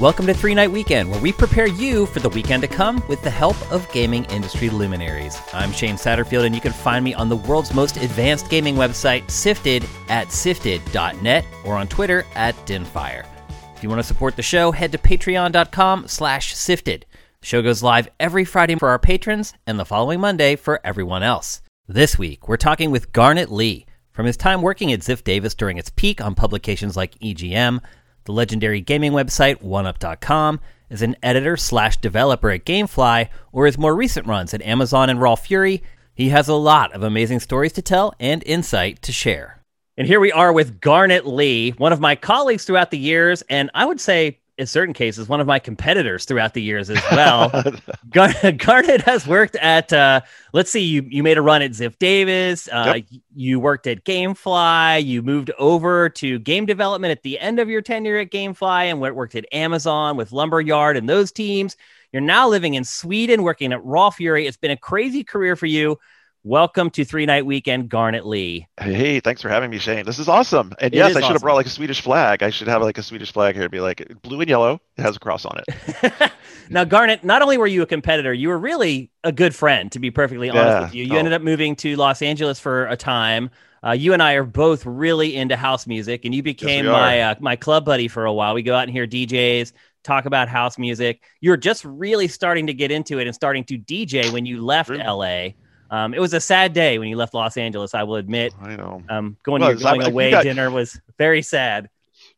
Welcome to Three Night Weekend, where we prepare you for the weekend to come with the help of gaming industry luminaries. I'm Shane Satterfield, and you can find me on the world's most advanced gaming website, Sifted, at sifted.net or on Twitter at Dinfire. If you want to support the show, head to patreon.com slash sifted. The show goes live every Friday for our patrons and the following Monday for everyone else. This week, we're talking with Garnet Lee. From his time working at Ziff Davis during its peak on publications like EGM, the legendary gaming website OneUp.com, as an editor slash developer at Gamefly, or his more recent runs at Amazon and Raw Fury, he has a lot of amazing stories to tell and insight to share. And here we are with Garnet Lee, one of my colleagues throughout the years, and I would say in certain cases, one of my competitors throughout the years as well. Gar- Garnet has worked at, uh, let's see, you, you made a run at Ziff Davis. Uh, yep. You worked at Gamefly. You moved over to game development at the end of your tenure at Gamefly and went, worked at Amazon with Lumberyard and those teams. You're now living in Sweden, working at Raw Fury. It's been a crazy career for you. Welcome to Three Night Weekend, Garnet Lee. Hey, thanks for having me, Shane. This is awesome. And it yes, I should awesome. have brought like a Swedish flag. I should have like a Swedish flag here to be like blue and yellow. It has a cross on it. now, Garnet, not only were you a competitor, you were really a good friend, to be perfectly honest yeah. with you. You oh. ended up moving to Los Angeles for a time. Uh, you and I are both really into house music, and you became yes, my uh, my club buddy for a while. We go out and hear DJs talk about house music. You're just really starting to get into it and starting to DJ when you left LA. Um, it was a sad day when you left Los Angeles. I will admit. I know. Um, going well, going I, away got, dinner was very sad.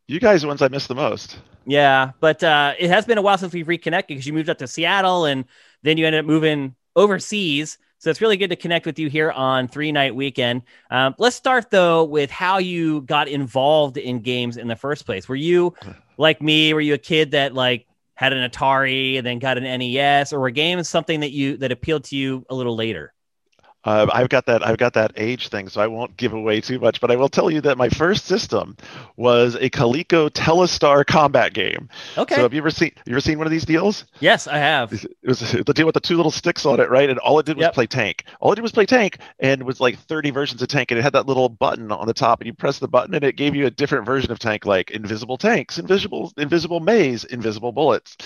You guys are the ones I missed the most. Yeah, but uh, it has been a while since we've reconnected because you moved up to Seattle and then you ended up moving overseas. So it's really good to connect with you here on Three Night Weekend. Um, let's start though with how you got involved in games in the first place. Were you like me? Were you a kid that like had an Atari and then got an NES, or were games something that you that appealed to you a little later? Uh, I've got that I've got that age thing, so I won't give away too much. But I will tell you that my first system was a Coleco Telstar combat game. Okay. So have you ever seen you ever seen one of these deals? Yes, I have. It was the deal with the two little sticks on it, right? And all it did was yep. play tank. All it did was play tank, and it was like 30 versions of tank, and it had that little button on the top, and you press the button, and it gave you a different version of tank, like invisible tanks, invisible invisible maze, invisible bullets.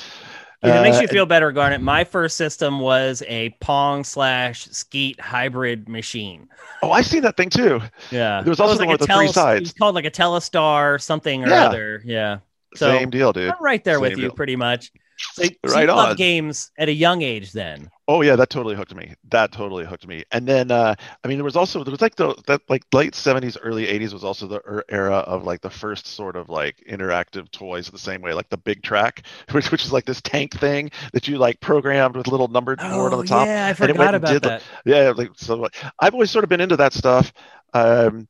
If it makes you uh, feel better, Garnet, my first system was a Pong slash Skeet hybrid machine. Oh, I've seen that thing too. Yeah. There was also was like one with the three sides. It's called like a Telstar something or yeah. other. Yeah. So Same deal, dude. I'm right there Same with you, deal. pretty much. So, right on. games at a young age then. Oh yeah, that totally hooked me. That totally hooked me. And then uh, I mean, there was also there was like the that like late seventies, early eighties was also the er, era of like the first sort of like interactive toys the same way, like the Big Trak, which which is like this tank thing that you like programmed with little numbered oh, board on the top. Yeah, I forgot about that. The, yeah, like so. I've always sort of been into that stuff. Um,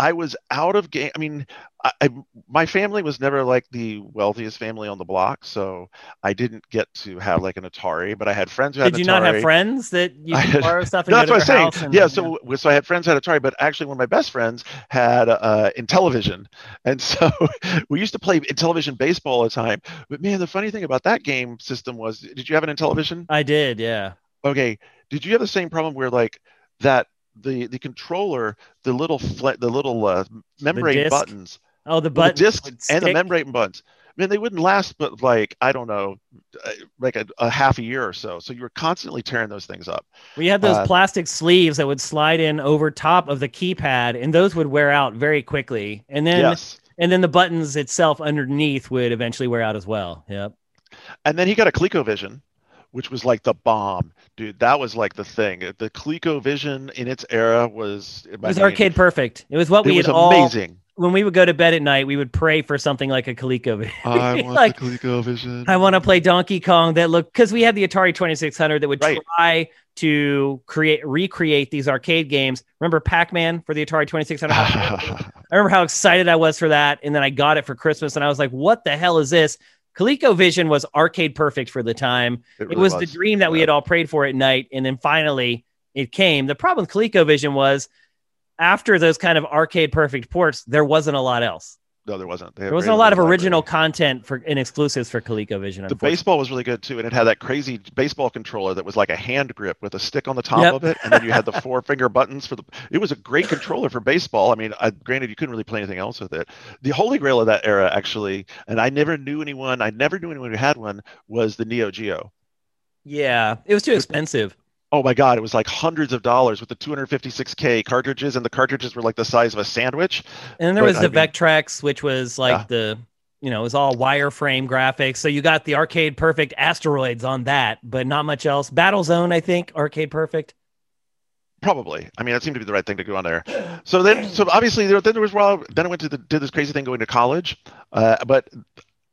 I was out of game. I mean, I, I, my family was never like the wealthiest family on the block, so I didn't get to have like an Atari. But I had friends who had. Did you Atari. not have friends that you could borrow stuff? And that's what I'm saying. yeah, so so I had friends who had Atari, but actually one of my best friends had uh, Intellivision, and so we used to play Intellivision baseball all the time. But man, the funny thing about that game system was, did you have an Intellivision? I did. Yeah. Okay. Did you have the same problem where like that the the controller, the little fl- the little uh, membrane buttons. Oh, the button, the disc and the membrane buttons. I mean, they wouldn't last, but like I don't know, uh, like a, a, half a year or so. So you were constantly tearing those things up. We had those uh, plastic sleeves that would slide in over top of the keypad, and those would wear out very quickly. And then, yes. and then the buttons itself underneath would eventually wear out as well. Yep. And then he got a ColecoVision, which was like the bomb, dude. That was like the thing. The ColecoVision in its era was it was arcade perfect. It was what we was had amazing. All, when we would go to bed at night, we would pray for something like a ColecoVision. I want like, the ColecoVision. I want to play Donkey Kong that look because we had the Atari 2600 that would right. try to create recreate these arcade games. Remember Pac-Man for the Atari 2600? I remember how excited I was for that, and then I got it for Christmas, and I was like, "What the hell is this?" ColecoVision was arcade perfect for the time. It, really it was, was, the dream that yeah. we had all prayed for at night, and then finally it came. The problem with ColecoVision was after those kind of arcade perfect ports, there wasn't a lot else. No, there wasn't. They There wasn't a lot of limited original content for in exclusives for ColecoVision. The baseball was really good too, and it had that crazy baseball controller that was like a hand grip with a stick on the top Yep. of it, and then you had the four finger buttons for the. It was a great controller for baseball. I mean, I, granted, you couldn't really play anything else with it. The holy grail of that era, actually, and I never knew anyone. I never knew anyone who had one. Was the Neo Geo. Yeah, it was too expensive. Oh my God! It was like hundreds of dollars with the 256k cartridges, and the cartridges were like the size of a sandwich. And then there But, was I the mean- Vectrex, which was like Yeah. the, you know, it was all wireframe graphics. So you got the arcade perfect asteroids on that, but not much else. Battlezone, I think, arcade perfect. Probably. I mean, that seemed to be the right thing to go on there. So then, so obviously, there, then there was well, then I went to the did this crazy thing going to college, uh, but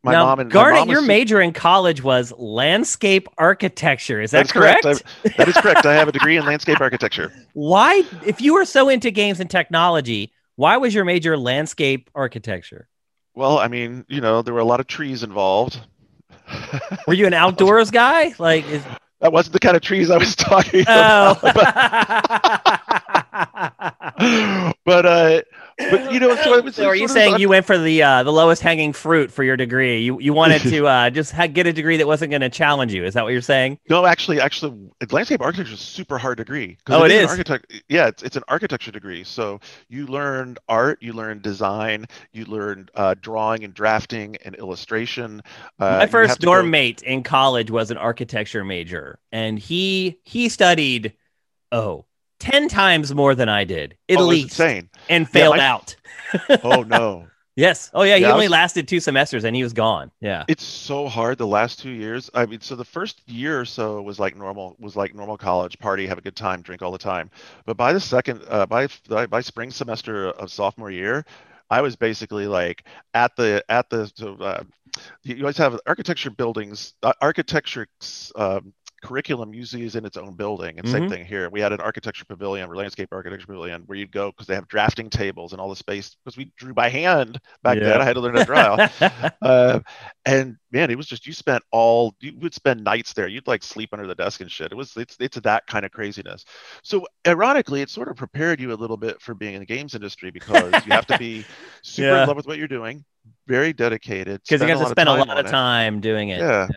my now, mom and Garnet, mom was your su- major in college was landscape architecture. Is that That's correct. correct? That is correct. I have a degree in landscape architecture. Why, if you were so into games and technology, why was your major landscape architecture? Well, I mean, you know, there were a lot of trees involved. Were you an outdoors guy? Like, is, That wasn't the kind of trees I was talking oh. about. But uh, but you know, so, it was So are you sort of- saying you went for the uh, the lowest hanging fruit for your degree? You you wanted to uh, just ha- get a degree that wasn't going to challenge you? Is that what you're saying? No, actually, actually, landscape architecture is a super hard degree. Oh, it an is? Architect, yeah, it's, it's an architecture degree. So you learn art, you learn design, you learn uh, drawing and drafting and illustration. Uh, My first dorm go- mate in college was an architecture major, and he he studied oh 10 times more than I did at Oh, insane. and failed my- out. Oh no, Yes. Oh yeah, he Yeah, only was- lasted two semesters and he was gone. Yeah. it's so hard. The last two years, I mean, so the first year or so was like normal, was like normal college party, have a good time, drink all the time. But by the second, uh, by by by spring semester of sophomore year, I was basically like at the at the uh, you you always have architecture buildings, uh, architecture um, curriculum usually is in its own building. And same Mhm. thing here. We had an architecture pavilion, or landscape architecture pavilion, where you'd go because they have drafting tables and all the space because we drew by hand back Yeah. then. I had to learn to draw. uh, and man, it was just you spent all you would spend nights there. You'd like sleep under the desk and shit. It was it's it's that kind of craziness. So ironically, it sort of prepared you a little bit for being in the games industry because you have to be super Yeah. in love with what you're doing, very dedicated. Because you got to spend a lot on of time doing it. Yeah.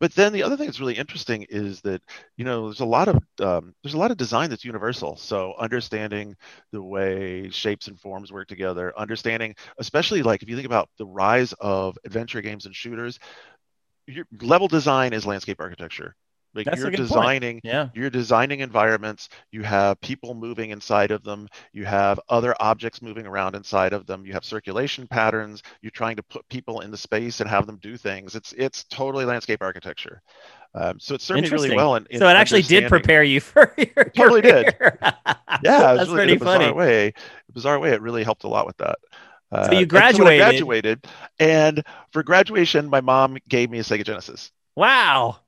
But then the other thing that's really interesting is that you know there's a lot of um, there's a lot of design that's universal. So understanding the way shapes and forms work together, understanding especially like if you think about the rise of adventure games and shooters, your level design is landscape architecture. Like That's you're good point. designing Yeah. you're designing environments. You have people moving inside of them. You have other objects moving around inside of them. You have circulation patterns. You're trying to put people in the space and have them do things. It's it's totally landscape architecture. Um, so it served me really well in, in so it actually did prepare you for your totally did. yeah it was That's really, pretty funny. way. Bizarre way. It really helped a lot with that. Uh, So you and when I graduated- graduated and for graduation my mom gave me a sega genesis. Wow.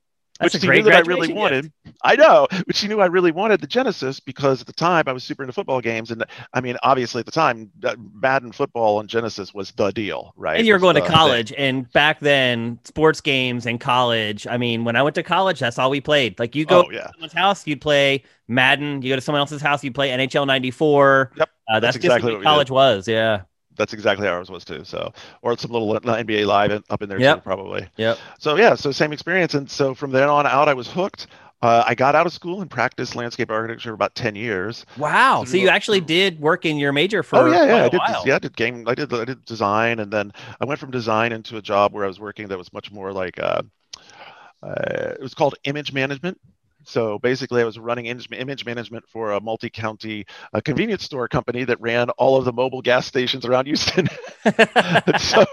That's which she knew that I really wanted. I know, but she knew I really wanted the Genesis because at the time I was super into football games, and I mean, obviously at the time, uh, Madden football on Genesis was the deal, right? And you were Was going to college, and back then, sports games in college. I mean, when I went to college, that's all we played. Like you go Oh yeah, to someone's house, you'd play Madden. You go to someone else's house, you'd play NHL '94. Yep, uh, that's, that's just exactly what college was. Yeah, that's exactly how ours was too. So, or some little NBA Live up in there Yep. too, probably. yep. So yeah, so same experience, and so from then on out, I was hooked. Uh, I got out of school and practiced landscape architecture for about ten years. Wow. So So you you- actually did work in your major for oh yeah, yeah, I did. while. Yeah, I did game. I did. I did design, and then I went from design into a job where I was working that was much more like. Uh, uh, it was called image management. So basically, I was running image, management for a multi-county uh, convenience store company that ran all of the mobile gas stations around Houston. So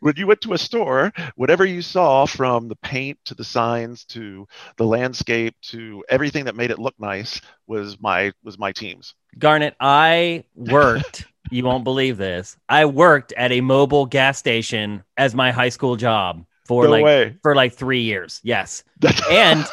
when you went to a store, whatever you saw from the paint to the signs to the landscape to everything that made it look nice was my was my team's. Garnet, I worked. you won't believe this. I worked at a mobile gas station as my high school job for no like way. for like three years. Yes. And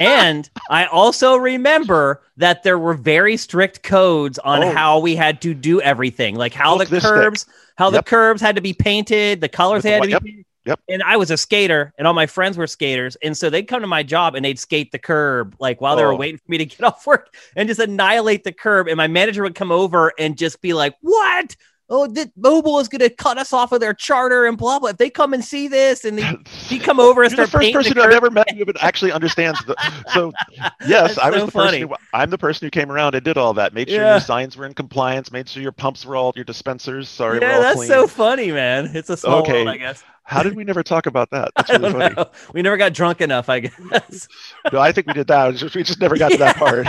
and I also remember that there were very strict codes on Oh. how we had to do everything, like how Look the this thick. curbs, how the Yep. curbs had to be painted, the colors With the they had to white- be. yep, painted. yep. And I was a skater, and all my friends were skaters, and so they'd come to my job and they'd skate the curb, like while they were Oh. waiting for me to get off work, and just annihilate the curb. And my manager would come over and just be like, "What? Oh, that mobile is going to cut us off of their charter and blah blah. If they come and see this and they, he come over and You're start the first person the I've ever met who actually understands the. So yes, That's I was so the funny. person. Who, I'm the person who came around and did all that. Made sure Yeah. your signs were in compliance. Made sure your pumps were all your dispensers. Sorry, were yeah, all that's clean. so funny, man. It's a small Okay. world, I guess. How did we never talk about that? That's I really don't funny. know. We never got drunk enough, I guess. No, I think we did that. It just- We just never got to that part.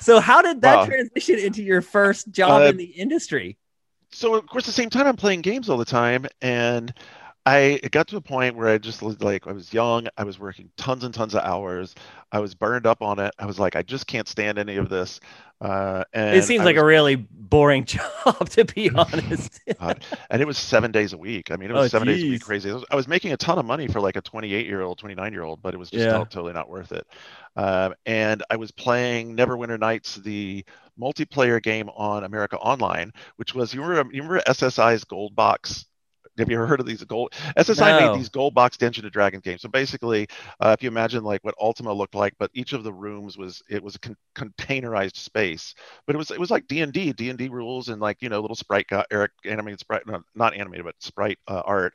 So, how did that Wow. transition into your first job Uh, in the industry? so of course, at the same time, I'm playing games all the time, and I it got to a point where I just like, I was young, I was working tons and tons of hours, I was burned up on it. I was like, I just can't stand any of this. Uh, and It seems I like was- a really boring job, to be honest. And it was seven days a week. I mean, it was Oh, seven days a week crazy. I was, I was making a ton of money for like a 28 year old, 29 year old, but it was just Yeah. not- totally not worth it. Um, and I was playing Neverwinter Nights, the multiplayer game on America Online, which was you remember you remember SSI's Gold Box. Have you ever heard of these gold? SSI No. made these gold box Dungeons and Dragons games. So basically, uh, if you imagine like what Ultima looked like, but each of the rooms was it was a con- containerized space but it was it was like D and D, D and D rules, and like you know little sprite guy, Eric animated sprite, no, not animated, but sprite uh, art.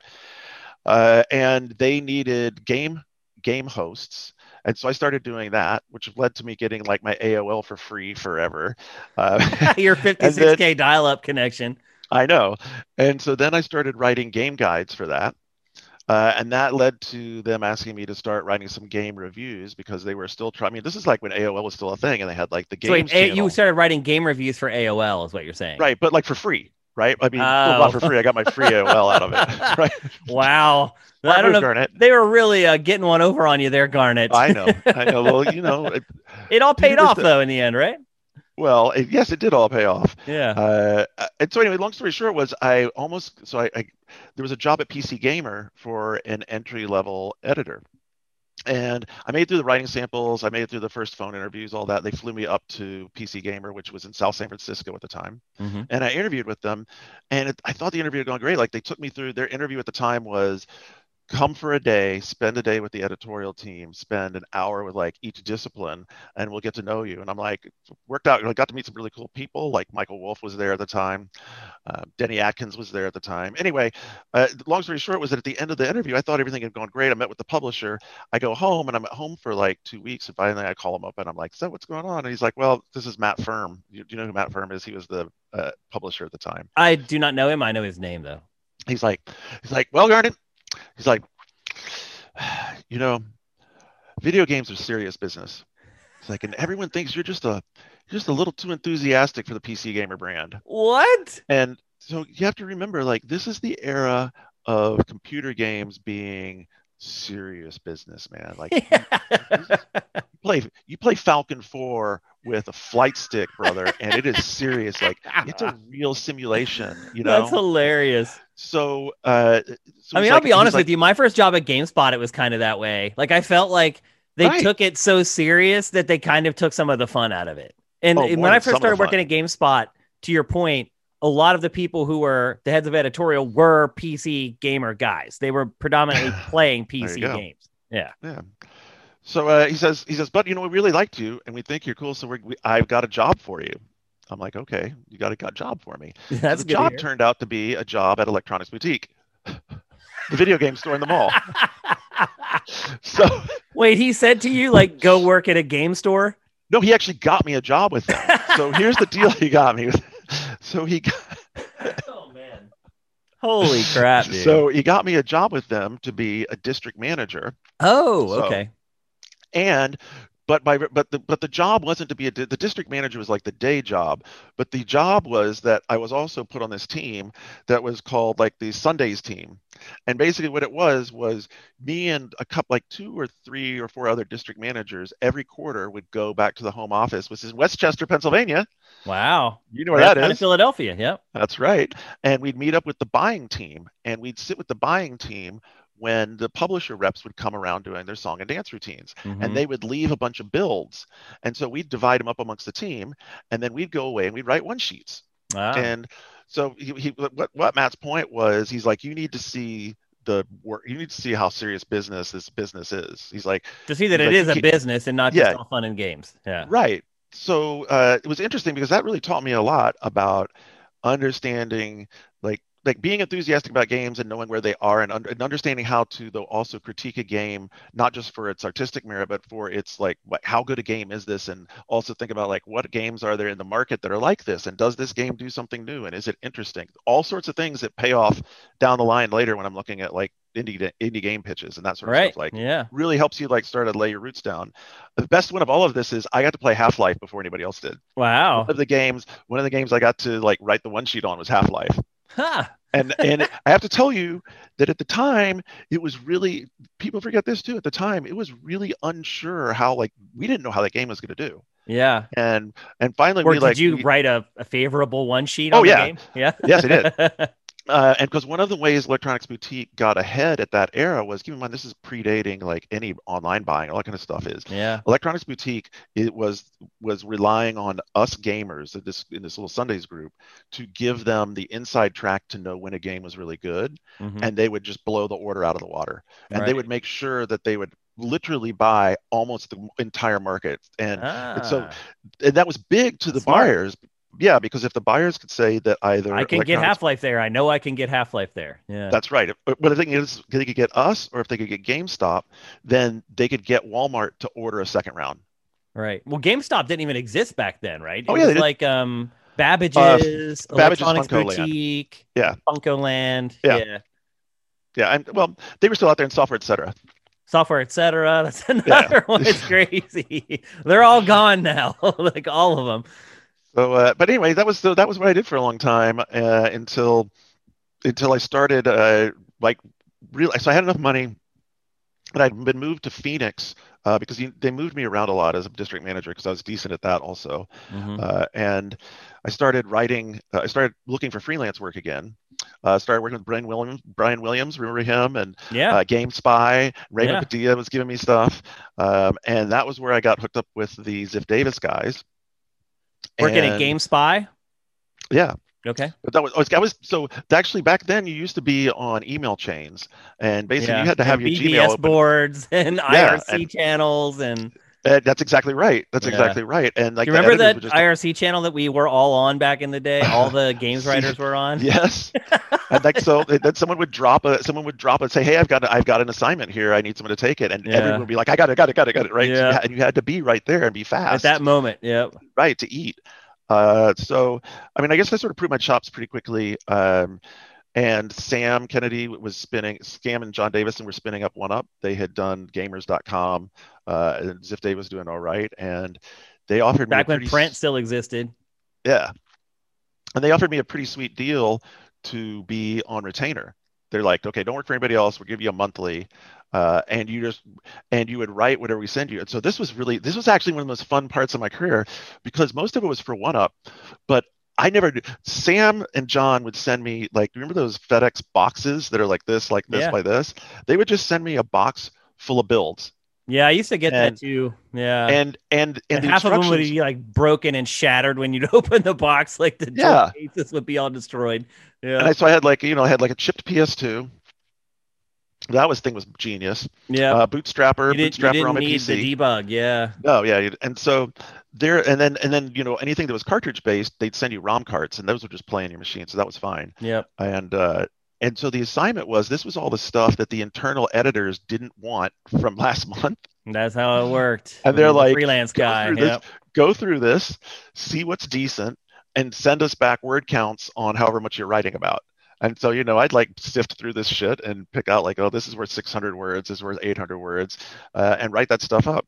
Uh, and they needed game game hosts, and so I started doing that, which led to me getting like my AOL for free forever. Uh, Your 56k dial-up connection. I know, and so then I started writing game guides for that. Uh, and that led to them asking me to start writing some game reviews because they were still trying. I mean, this is like when AOL was still a thing, and they had like the So wait, games. A- you started writing game reviews for AOL, is what you're saying? Right, but like for free, right? I mean, well, Oh. not for free. I got my free AOL out of it, right? Wow. Smart I don't know. Garnet. They were really uh, getting one over on you there, Garnet. I know, I know. Well, you know, it, It all paid off the- though in the end, right? Well, it, yes, it did all pay off. Yeah. Uh, and so anyway, long story short was I almost so I, I there was a job at PC Gamer for an entry level editor. And I made it through the writing samples. I made it through the first phone interviews, all that. They flew me up to PC Gamer, which was in South San Francisco at the time. Mhm. and I interviewed with them, and it, I thought the interview had gone great. Like they took me through their interview at the time was come for a day, spend a day with the editorial team, spend an hour with like each discipline, and we'll get to know you. And I'm like, worked out. I got to meet some really cool people. Like Michael Wolf was there at the time, uh, Denny Atkins was there at the time. Anyway, uh, long story short was that at the end of the interview, I thought everything had gone great. I met with the publisher. I go home and I'm at home for like two weeks. And finally, I call him up and I'm like, so what's going on? And he's like, well, this is Matt Firme. You, do you know who Matt Firme is? He was the uh, publisher at the time I do not know him. I know his name though. he's like he's like well garnet he's like you know video games are serious business. It's like and everyone thinks you're just a you're just a little too enthusiastic for the pc gamer brand. What? and so you have to remember like this is the era of computer games being serious business man. Like you play you play falcon 4 with a flight stick brother and it is serious like it's a real simulation you know That's hilarious. so, uh, so I mean, I'll like- be honest like, with you. My first job at GameSpot, it was kind of that way. Like I felt like they Right. took it so serious that they kind of took some of the fun out of it. And, Oh, and when I first started working at GameSpot, to your point, a lot of the people who were the heads of editorial were PC gamer guys. They were predominantly playing PC games. Yeah. Yeah. So uh, he says, he says, but you know, we really liked you, and we think you're cool. So we're, we, I've got a job for you. I'm like, okay, you got a got job for me. So That's the good. job hear. turned out to be a job at Electronics Boutique, the video game store in the mall. so Wait, he said to you, like, go work at a game store? no, he actually got me a job with them. So here's the deal he got me. So he got, oh, man. Holy crap, dude. so he got me a job with them to be a district manager. oh, so- okay. And but by but the but the job wasn't to be a the district manager was like the day job but the job was that i was also put on this team that was called like the sundays team and basically what it was was me and a couple like two or three or four other district managers every quarter would go back to the home office which is westchester pennsylvania Wow. you know where Right that is Philadelphia. Yep. that's right. And we'd meet up with the buying team and we'd sit with the buying team when the publisher reps would come around doing their song and dance routines Mhm. and they would leave a bunch of builds. And so we'd divide them up amongst the team and then we'd go away and we'd write one sheets. Wow. And so he, he what, what Matt's point was he's like, you need to see the work, you need to see how serious business this business is. He's like, to see that it like, is a business and not Yeah. just all fun and games. Yeah. Right. so uh, it was interesting because that really taught me a lot about understanding like like being enthusiastic about games and knowing where they are and, and, understanding how to though also critique a game not just for its artistic merit but for its like what, how good a game is this? And also think about like what games are there in the market that are like this? And does this game do something new? And is it interesting? All sorts of things that pay off down the line later when i'm looking at like indie indie game pitches and that sort of right. stuff. Like yeah. really helps you like start to lay your roots down. The best one of all of this is i got to play half-life before anybody else did. Wow. One of the games one of the games i got to like write the one sheet on was half-life huh and and I have to tell you that at the time it was really people forget this too. At the time, it was really unsure how like we didn't know how that game was going to do. Yeah. And and finally, or we did like you we, write a, a favorable one sheet? Oh, on yeah. the game? Yeah. Yes, I did. uh, and because one of the ways Electronics Boutique got ahead at that era was, keep in mind, this is predating like any online buying, all that kind of stuff is. yeah. Electronics Boutique it was was relying on us gamers in this in this little Sundays group to give them the inside track to know when a game was really good, Mhm. and they would just blow the order out of the water, and they would make sure that they would literally buy almost the entire market, and and so Ah, and that was big to the Smart. buyers. Yeah, because if the buyers could say that either I can get Half Life there. I know I can get Half Life there. Yeah. that's right. But the thing is, if they could get us, or if they could get GameStop, then they could get Walmart to order a second round. Right. Well, GameStop didn't even exist back then, right? It Oh, yeah, was like um Babbage's, Babbage's Electronics FuncoLand. Yeah. FuncoLand, Yeah. yeah. Yeah, and well, they were still out there in software, etc. Software, etc. That's another one. It's crazy. They're all gone now, like all of them. So, uh, but anyway, that was the, that was what I did for a long time uh, until until I started uh, like really. So I had enough money, and I'd been moved to Phoenix uh, because you, they moved me around a lot as a district manager because I was decent at that also. Mhm. Uh, and I started writing. Uh, I started looking for freelance work again. Uh, started working with Brian Williams. Brian Williams, remember him? And Yeah. uh, Game Spy. Raymond Yeah. Padilla was giving me stuff, um, and that was where I got hooked up with the Ziff Davis guys. Working at And- Game Spy. Yeah, Okay. but that was oh, I was, so actually back then you used to be on email chains, and basically yeah. you had to have and your BBS Gmail open. boards and Yeah, IRC and- channels and that's exactly right. That's Yeah. exactly right. And like you remember that just- IRC channel that we were all on back in the day? All the games writers were on. Yes, and like so, then someone would drop a someone would drop it, say, "Hey, I've got a, I've got an assignment here. I need someone to take it," and Yeah. everyone would be like, "I got it, got it, got it, got it." Right? Yeah. and you had to be right there and be fast At that moment, yep. right to eat. Uh, so I mean, I guess I sort of proved my chops pretty quickly. Um, and Sam Kennedy was spinning, Scam and John Davison were spinning up One Up. They had done Gamers.com, uh, and Ziff Day was doing all right, and they offered me Back a when pretty print still existed. yeah. And they offered me a pretty sweet deal to be on retainer. They're like, okay, don't work for anybody else. We'll give you a monthly. Uh, and you just and you would write whatever we send you. And so this was really this was actually one of the most fun parts of my career because most of it was for one up, but I never Sam and John would send me like remember those FedEx boxes that are like this, like this Yeah. by this? They would just send me a box full of builds. Yeah, I used to get And- that too. Yeah. And and and, and the half of them would be like broken and shattered when you'd open the box, like the Yeah. cases would be all destroyed. Yeah. and I, so I had like you know I had like a chipped PS2. That was thing was genius. yeah. Uh, bootstrapper, you, did, you bootstrapper didn't on my need PC. the debug. Yeah. no, yeah, and so there, and then and then you know anything that was cartridge based, they'd send you ROM carts, and those would just play on your machine, so that was fine. Yep. And uh, and so the assignment was this was all the stuff that the internal editors didn't want from last month. That's how it worked. And they're like, freelance "Go guy. through this." Go through this, see what's decent, and send us back word counts on however much you're writing about. And so, you know, I'd like sift through this shit and pick out like, oh, this is worth 600 words, this is worth 800 words, uh, and write that stuff up.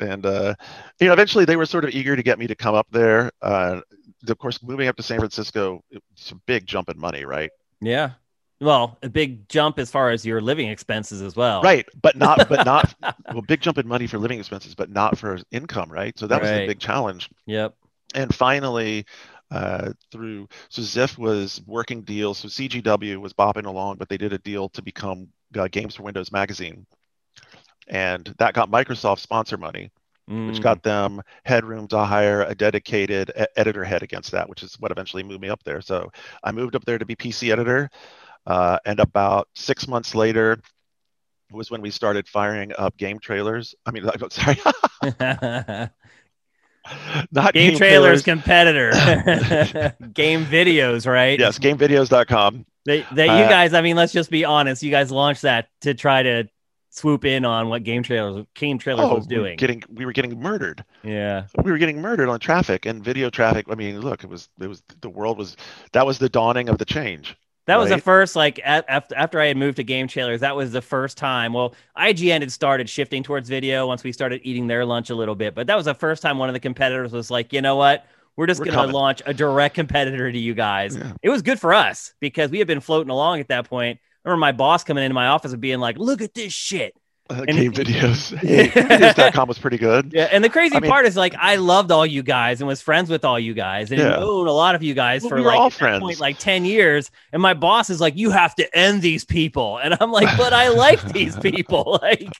And uh, you know, eventually they were sort of eager to get me to come up there. Uh, of course, moving up to San Francisco, it's a big jump in money, right? Yeah. Well, a big jump as far as your living expenses as well. Right, but not, but not, well, big jump in money for living expenses, but not for income, right? So that was Right. the big challenge. Yep. and finally uh, through so Ziff was working deals. So CGW was bopping along, but they did a deal to become uh, Games for Windows magazine, and that got Microsoft sponsor money, which Mm. got them headroom to hire a dedicated e- editor head against that, which is what eventually moved me up there. So I moved up there to be PC editor, uh, and about six months later was when we started firing up game trailers. I mean, sorry. not Game Trailers competitor. game videos, right? Yes, gamevideos.com. They, they, you Uh, guys. I mean, let's just be honest. You guys launched that to try to swoop in on what Game Trailers, Game Trailers Oh, was we doing. getting we were getting murdered. yeah. We were getting murdered on traffic and video traffic. I mean, look, it was it was the world was that was the dawning of the change. That was the first, like, at, after, after I had moved to Game Trailers, that was the first time. Well, IGN had started shifting towards video once we started eating their lunch a little bit. But that was the first time one of the competitors was like, you know what? We're just going to launch a direct competitor to you guys. Yeah. It was good for us because we had been floating along at that point. I remember my boss coming into my office and being like, look at this shit. Uh, And- game videos. Hey, gamevideos.com was pretty good. Yeah, and the crazy I mean- part is like I loved all you guys and was friends with all you guys and Yeah. known a lot of you guys Well, for we like point like ten years. And my boss is like, "You have to end these people," and I'm like, "But I like these people." Like,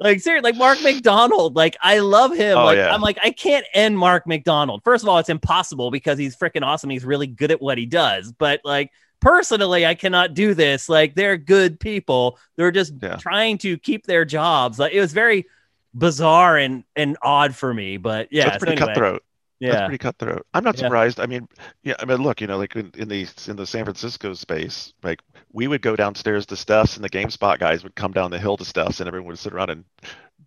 like seriously, like Mark MacDonald. Like I love him. Oh, like yeah. I'm like I can't end Mark MacDonald. First of all, it's impossible because he's freaking awesome. He's really good at what he does. But like personally, I cannot do this. Like they're good people. They're just Yeah. trying to keep their jobs. Like it was very bizarre and and odd for me. But yeah, That's so pretty anyway, cutthroat. That's Yeah, pretty cutthroat. I'm not Yeah. surprised. I mean, yeah, I mean, look, you know, like in, in the in the San Francisco space, like we would go downstairs to stuffs and the GameSpot guys would come down the hill to stuffs and everyone would sit around and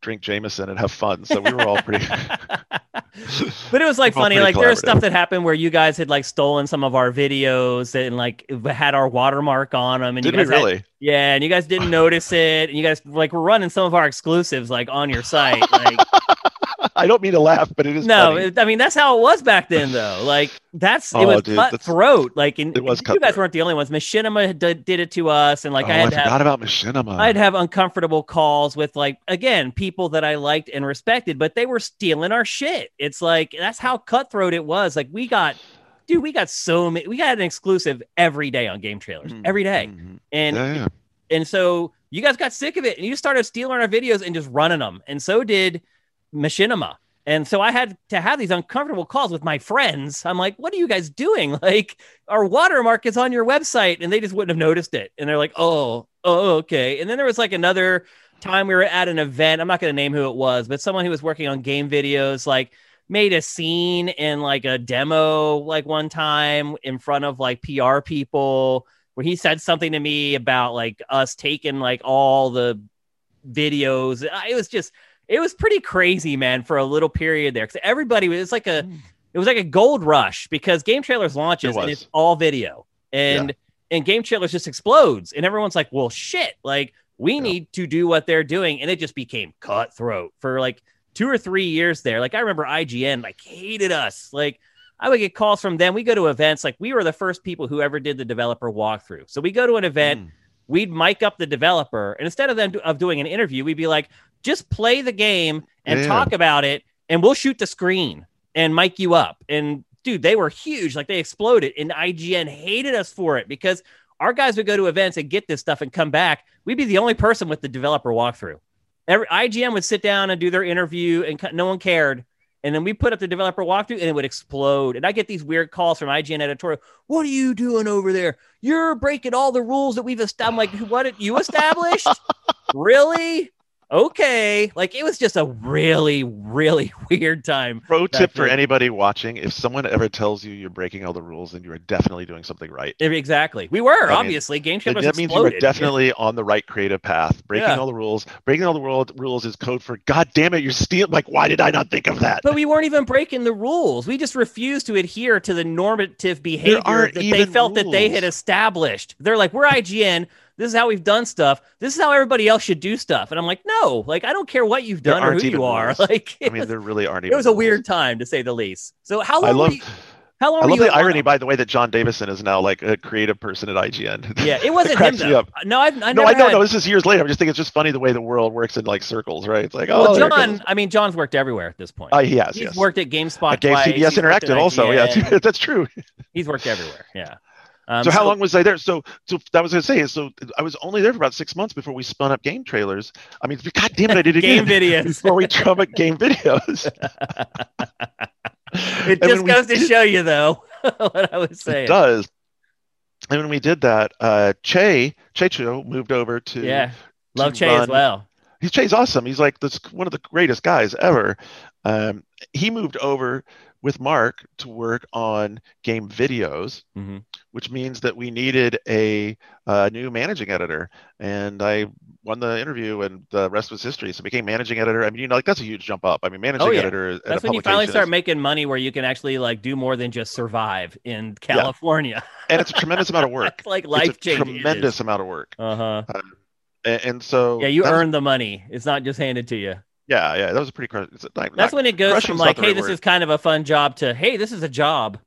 drink Jameson and have fun. So we were all pretty. but it was like funny. Like there was stuff that happened where you guys had like stolen some of our videos and like had our watermark on them, and Did you we guys had- really? yeah, and you guys didn't notice it, and you guys like were running some of our exclusives like on your site. Like I don't mean to laugh, but it is no, funny. it- I mean that's how it was back then though. Like that's it Oh, was dude, cutthroat. Like and It was you guys weren't the only ones. Machinima did, did it to us, and like oh, I I, had to have about Machinima. I'd have uncomfortable calls with like again people that I liked and respected, but they were stealing our shit. It's like that's how cutthroat it was. Like we got, dude, we got so many. We got an exclusive every day on game trailers, Mhm, every day, mhm. and Yeah, yeah. and so you guys got sick of it, and you started stealing our videos and just running them, and so did Machinima. And so I had to have these uncomfortable calls with my friends. I'm like, what are you guys doing? Like, our watermark is on your website. And they just wouldn't have noticed it. And they're like, oh, oh, okay. And then there was like another time we were at an event. I'm not going to name who it was, but someone who was working on game videos, like, made a scene in like a demo, like one time in front of like PR people where he said something to me about like us taking like all the videos. It was just, it was pretty crazy, man, for a little period there. Cause everybody was like a, it was like a gold rush because Game Trailers launches It and it's all video. And, and Game Trailers just explodes. And everyone's like, well, shit, like we Yeah. need to do what they're doing. And it just became cutthroat for like two or three years there. Like I remember IGN like hated us. Like I would get calls from them. We go to events, like we were the first people who ever did the developer walkthrough. So we go to an event, Mm. we'd mic up the developer, and instead of them of doing an interview, we'd be like, just play the game and Yeah. talk about it, and we'll shoot the screen and mic you up. And dude, they were huge, like they exploded, and IGN hated us for it because our guys would go to events and get this stuff and come back. We'd be the only person with the developer walkthrough. Every IGN would sit down and do their interview, and no one cared. And then we put up the developer walkthrough, and it would explode. And I get these weird calls from IGN editorial. What are you doing over there? You're breaking all the rules that we've established. I'm like, what did you established? really? Okay. Like it was just a really, really weird time. Pro tip for anybody watching: if someone ever tells you you're breaking all the rules, then you are definitely doing something right. Exactly. We were mean, obviously game That trailers that means you are definitely on the right creative path. Breaking Yeah. all the rules, breaking all the world rules is code for God damn it, you're stealing. Like, why did I not think of that? But we weren't even breaking the rules. We just refused to adhere to the normative behavior that they felt that they had established. They're like, we're IGN. This is how we've done stuff. This is how everybody else should do stuff. And I'm like, no, like I don't care what you've done or who you are. rules. Like I mean, was, there really aren't it was a weird time to say the least. So how long? I love. you, how long I love the irony, Warner? by the way, that John Davison is now like a creative person at IGN. Yeah, it wasn't him though. No, I've, I no, I know. had- No, this is years later. I just think it's just funny the way the world works in like circles, right? It's like, oh, well, it John. I mean, John's worked everywhere at this point. Oh, he has. He's yes. worked at GameSpot At Game twice. CBS He's worked at Interactive also. Yeah, that's true. He's worked everywhere. Yeah. Um, so how long was I there? So, so that was gonna say. So I was only there for about six months before we spun up game trailers. I mean, God damn it, I did it Game again. videos. before we drum up game videos. It just goes to did- show you, though, what I was saying. It does. And when we did that, uh, Che Checho moved over to. Yeah. Love to Che as well. He's Che's awesome. He's like this one of the greatest guys ever. Um, he moved over with Mark to work on game videos, hmm which means that we needed a, uh new managing editor. And I won the interview, and the rest was history. So I became managing editor. I mean, you know, like that's a huge jump up. I mean, managing Oh, yeah. editor. at a That's when you finally start making money where you can actually like do more than just survive in California. and it's a tremendous amount of work. It's like life changing. tremendous amount of work. Uh huh. And, and so Yeah, you earn the money. It's not just handed to you. Yeah, yeah, that was a pretty. cru- It's not, That's when it goes from like, hey, right this word. is kind of a fun job to, hey, this is a job.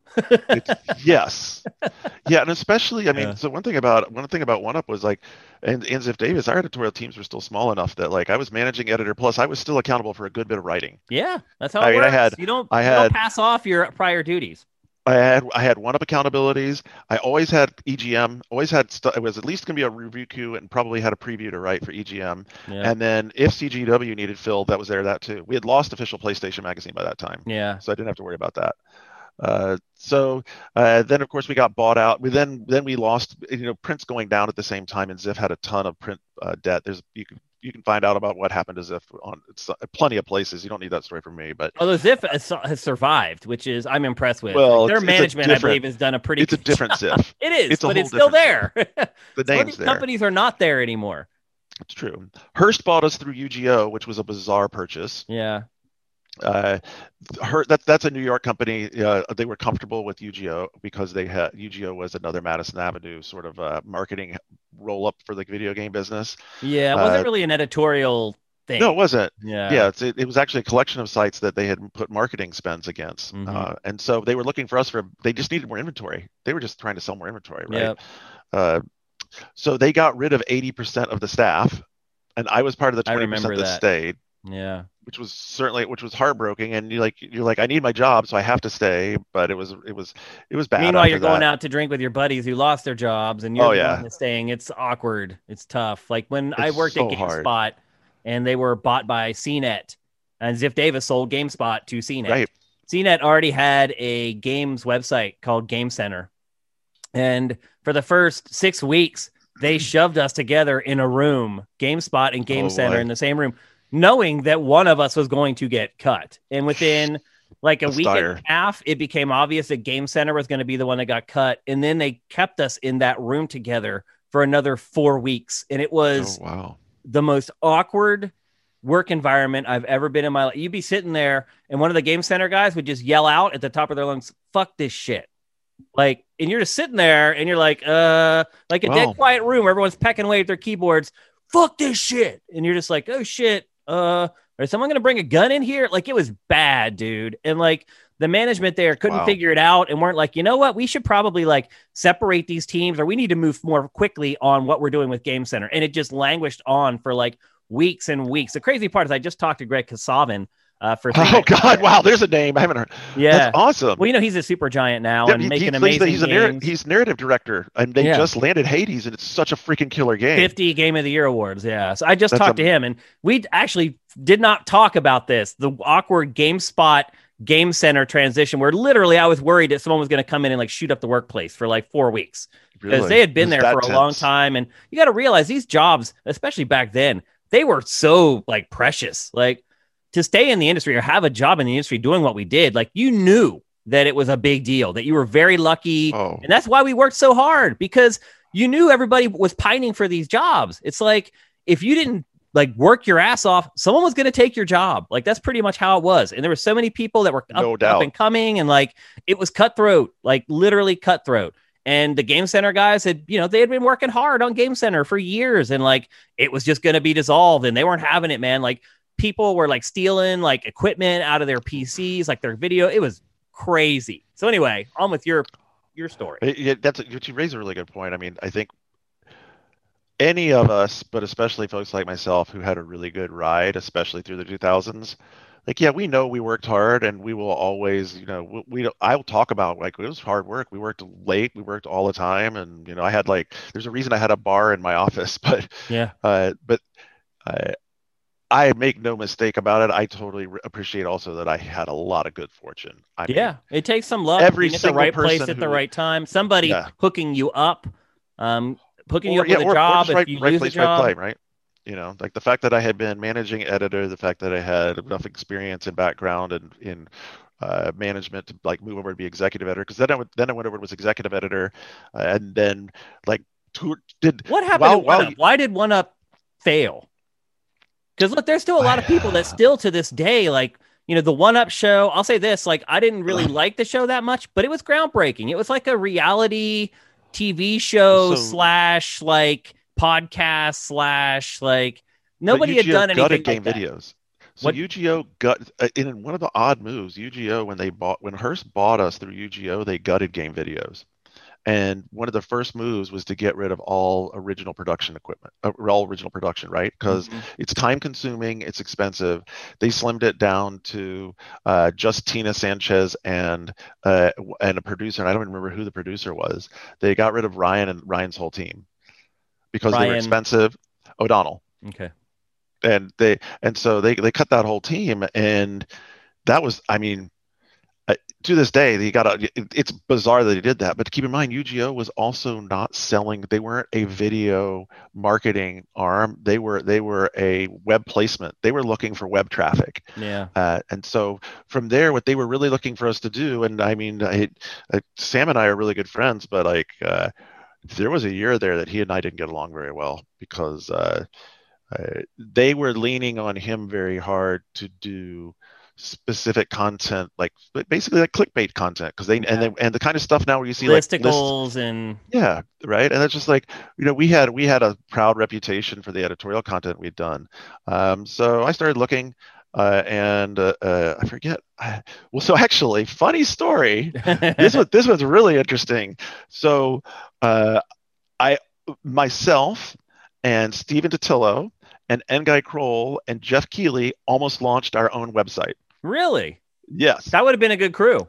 yes yeah and especially i mean Yeah. so one thing about one thing about one up was like and, and ziff davis our editorial teams were still small enough that like i was managing editor plus i was still accountable for a good bit of writing Yeah, that's how I it mean, I works. had- you don't, I you don't had- pass off your prior duties. I had i had one up accountabilities i always had egm always had st- it was at least going to be a review queue and probably had a preview to write for egm Yeah. and then if cgw needed filled that was there that too we had lost official playstation magazine by that time yeah. so I didn't have to worry about that. Uh, so uh, then, of course, we got bought out. We then then we lost. You know, print's going down at the same time, and Ziff had a ton of print uh, debt. There's you can you can find out about what happened to Ziff on it's, plenty of places. You don't need that story from me, but Although Ziff has, has survived, which is I'm impressed with. Well, their it's- it's a management, I believe, has done a pretty. it's a different job. Ziff. It is, It's but it's still there. The name's there. companies are not there anymore. It's true. Hearst bought us through UGO, which was a bizarre purchase. Yeah. Uh, her, that, that's a New York company. Uh, they were comfortable with UGO because they had UGO was another Madison Avenue sort of uh, marketing roll up for the video game business. Yeah. It wasn't Uh, really an editorial thing. No, it wasn't. Yeah. yeah, it's, it, it was actually a collection of sites that they had put marketing spends against, Mhm. uh, and so they were looking for us for. They just needed more inventory. They were just trying to sell more inventory, right? Yep. Uh, so they got rid of eighty percent of the staff, and I was part of the twenty percent that. stayed, Yeah. which was certainly which was heartbreaking. And you like you're like I need my job, so I have to stay. But it was it was it was bad. Meanwhile, you're going out to drink with your buddies who lost their jobs, and you're Oh, yeah. staying. It's awkward. It's tough. Like when I worked so at hard. GameSpot, and they were bought by CNET, and Ziff Davis sold GameSpot to CNET. Right. CNET already had a games website called Game Center, and for the first six weeks, they shoved us together in a room, GameSpot and Game Oh, Center boy. in the same room, knowing that one of us was going to get cut. And within like a That's week and a half, it became obvious that Game Center was going to be the one that got cut. And then they kept us in that room together for another four weeks. And it was Oh wow. the most awkward work environment I've ever been in my life. You'd be sitting there, and one of the game center guys would just yell out at the top of their lungs, "Fuck this shit!" Like, and you're just sitting there, and you're like, "Uh," like a Wow. dead quiet room. Everyone's pecking away at their keyboards. Fuck this shit, and you're just like, "Oh shit!" Uh, is someone gonna bring a gun in here? Like, it was bad, dude. And like the management there couldn't Wow. figure it out, and weren't like, you know what? We should probably like separate these teams, or we need to move more quickly on what we're doing with Game Center. And it just languished on for like weeks and weeks. The crazy part is I just talked to Greg Kasavin uh, for Oh God! Wow, there's a name I haven't heard. yeah. That's awesome. Well, you know he's a Supergiant now Yeah, and he- making he- amazing he's, a narr- games. he's narrative director, and they Yeah. just landed Hades, and it's such a freaking killer game. 50 Game of the Year awards. Yeah. So I just That's talked a- to him and we actually did not talk about this. The awkward GameSpot Game Center transition where literally I was worried that someone was going to come in and like shoot up the workplace for like four weeks because Really. they had been there for that a long time. And you got to realize these jobs, especially back then, they were so like precious. Like to stay in the industry or have a job in the industry doing what we did, like you knew that it was a big deal, that you were very lucky. Oh, And that's why we worked so hard because you knew everybody was pining for these jobs. It's like if you didn't like work your ass off, someone was going to take your job. Like that's pretty much how it was. And there were so many people that were up, No up and coming and like it was cutthroat, like literally cutthroat. And the Game Center guys had, you know, they had been working hard on Game Center for years and like it was just going to be dissolved and they weren't having it, man. Like people were like stealing like equipment out of their PCs, like their video. It was crazy. So anyway, on with your your story. Yeah, that's a, you raise a really good point. I mean, I think any of us, but especially folks like myself who had a really good ride, especially through the 2000s, like yeah, we know we worked hard, and we will always, you know, we, we I'll talk about like it was hard work. We worked late, we worked all the time, and you know, I had like there's a reason I had a bar in my office, but Yeah. uh, but I I make no mistake about it. I totally re- appreciate also that I had a lot of good fortune. I mean, Yeah, it takes some luck. every at the single right place at the who- right time. Somebody Yeah. hooking you up, um, hooking you up yeah, with a or, or job if right, you right lose place, a job. right play, right? You know, like the fact that I had been managing editor, the fact that I had enough experience and background and in uh, management to like move over to be executive editor. Because then I went, then I went over and was executive editor, uh, and then like to, did what happened while, to One Up? Why did One Up fail? Because look, there's still a lot of people that still to this day like you know the One Up show. I'll say this: like I didn't really like the show that much, but it was groundbreaking. It was like a reality TV show so, slash like podcast slash like nobody had done anything game like videos. So what? UGO gut uh, in one of the odd moves. UGO when they bought when Hearst bought us through UGO, they gutted game videos. And one of the first moves was to get rid of all original production equipment, uh, all original production, right? Because mm-hmm. it's time consuming, it's expensive. They slimmed it down to uh, just Tina Sanchez and uh, and a producer. And I don't even remember who the producer was. They got rid of Ryan and Ryan's whole team because Ryan. they were expensive. O'Donnell. Okay. And they and so they they cut that whole team and that was I mean to this day, he got a, it's bizarre that he did that, but keep in mind, UGO was also not selling. They weren't a video marketing arm. They were they were a web placement. They were looking for web traffic. Yeah. Uh, and so from there, what they were really looking for us to do, and I mean, I, I, Sam and I are really good friends, but like uh, there was a year there that he and I didn't get along very well because uh, uh they were leaning on him very hard to do specific content, like basically like clickbait content, because they yeah. and they, and the kind of stuff now where you see listicles like and yeah, right, and it's just like you know we had we had a proud reputation for the editorial content we'd done, um, so I started looking. Uh, and uh, uh, I forget. well, so actually, funny story. this one, this one's really interesting. So, uh, I myself and Stephen Totilo and N'Gai Croal and Geoff Keighley almost launched our own website. Really? Yes. That would have been a good crew.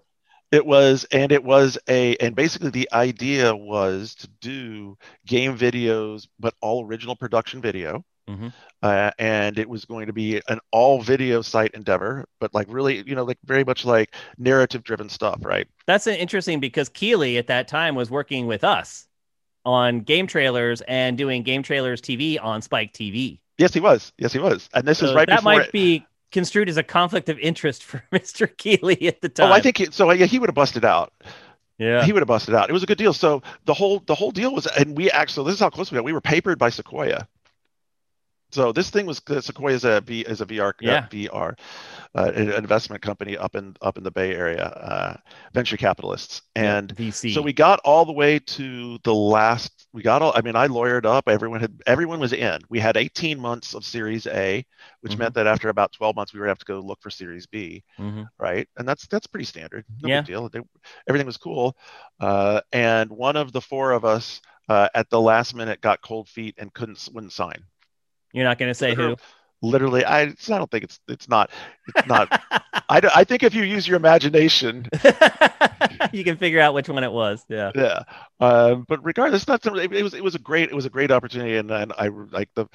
It was, and it was a, and basically the idea was to do game videos, but all original production video. Mm-hmm. Uh, and it was going to be an all video site endeavor, but like really, you know, like very much like narrative driven stuff, right? That's interesting because Keighley at that time was working with us on game trailers and doing game trailers TV on Spike TV. Yes, he was. Yes, he was. And this so is right before that might it... be construed as a conflict of interest for Mr. Keighley at the time. Oh, I think he, so. Yeah, he would have busted out. Yeah, he would have busted out. It was a good deal. So the whole the whole deal was, and we actually this is how close we got. We were papered by Sequoia. So this thing was Sequoia is a V is a VR yeah. uh, VR uh, an investment company up in up in the Bay Area, uh, venture capitalists, and yeah, VC. so we got all the way to the last. We got all. I mean, I lawyered up. Everyone had everyone was in. We had 18 months of Series A, which mm-hmm. meant that after about 12 months, we were have to go look for Series B, mm-hmm. right? And that's that's pretty standard. No yeah. big deal. They, everything was cool, uh, and one of the four of us. Uh, at the last minute, got cold feet and couldn't wouldn't sign. You're not going to say who? Literally, I, I don't think it's it's not it's not. I, I think if you use your imagination, you can figure out which one it was. Yeah. Yeah. Um, but regardless, not it, it was it was a great it was a great opportunity, and, and I like the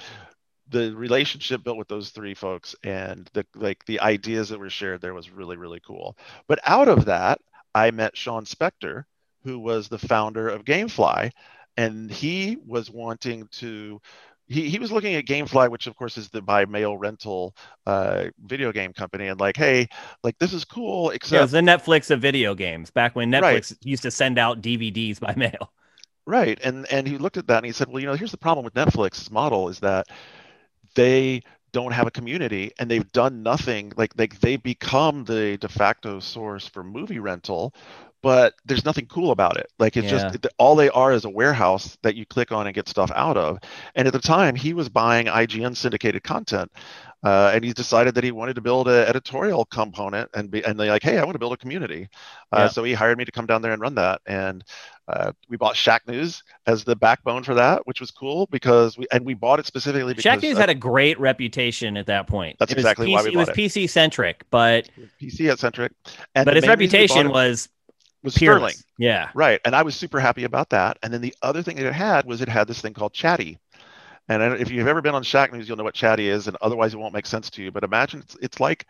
the relationship built with those three folks and the like the ideas that were shared there was really really cool but out of that i met sean spector who was the founder of gamefly and he was wanting to he, he was looking at Gamefly, which of course is the by mail rental uh, video game company, and like, hey, like this is cool. Except yeah, it was the Netflix of video games back when Netflix right. used to send out DVDs by mail. Right, and and he looked at that and he said, well, you know, here's the problem with Netflix's model is that they don't have a community and they've done nothing like they they become the de facto source for movie rental but there's nothing cool about it. Like it's yeah. just all they are is a warehouse that you click on and get stuff out of. And at the time, he was buying IGN syndicated content, uh, and he decided that he wanted to build an editorial component and be and they're like, hey, I want to build a community. Uh, yeah. So he hired me to come down there and run that, and uh, we bought Shacknews as the backbone for that, which was cool because we and we bought it specifically because Shacknews had a great reputation at that point. That's it exactly PC, why we bought it was it. PC centric, but PC centric. But his reputation was was Peerless. Sterling. Yeah. Right. And I was super happy about that. And then the other thing that it had was it had this thing called Chatty. And if you've ever been on Shacknews, you'll know what Chatty is, and otherwise it won't make sense to you. But imagine it's, it's like,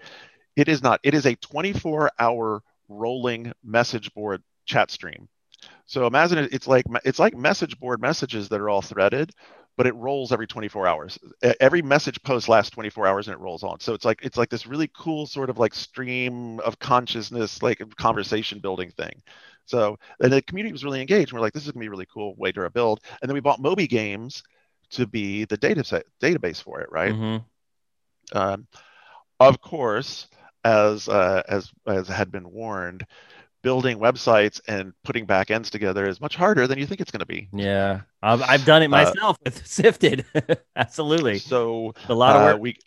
it is not. It is a 24-hour rolling message board chat stream. So imagine it's like it's like message board messages that are all threaded, but it rolls every 24 hours. Every message post lasts 24 hours and it rolls on. So it's like it's like this really cool sort of like stream of consciousness, like conversation building thing. So and the community was really engaged. And We're like, this is gonna be a really cool way to build. And then we bought Moby Games to be the data set, database for it, right? Mm-hmm. Um, of course, as uh, as as had been warned, building websites and putting backends together is much harder than you think it's going to be. Yeah, I've, I've done it uh, myself uh, with Sifted. Absolutely. So a lot of uh, work. we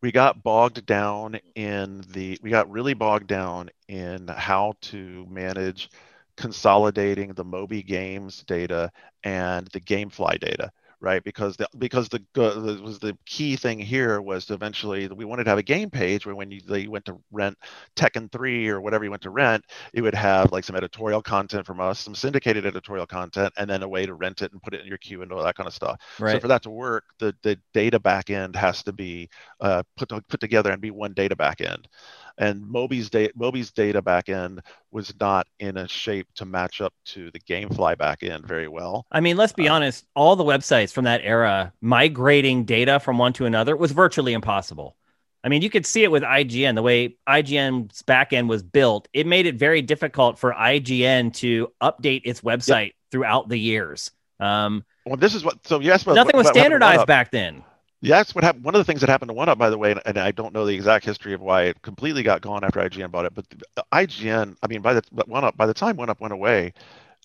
we got bogged down in the we got really bogged down in how to manage consolidating the Moby Games data and the GameFly data right? Because the because the, uh, was the key thing here was to eventually we wanted to have a game page where when you they went to rent Tekken 3 or whatever you went to rent, it would have like some editorial content from us, some syndicated editorial content, and then a way to rent it and put it in your queue and all that kind of stuff. Right. So for that to work, the the data backend has to be uh, put put together and be one data backend and Moby's, da- Moby's data backend was not in a shape to match up to the GameFly backend very well. I mean, let's be uh, honest, all the websites from that era migrating data from one to another was virtually impossible. I mean, you could see it with IGN, the way IGN's backend was built. It made it very difficult for IGN to update its website yep. throughout the years. Um, well, this is what. So yes, but nothing was standardized back then. Yeah, that's what happened. One of the things that happened to One Up, by the way, and, I don't know the exact history of why it completely got gone after IGN bought it, but the, uh, IGN, I mean, by the One Up, by the time One Up went away,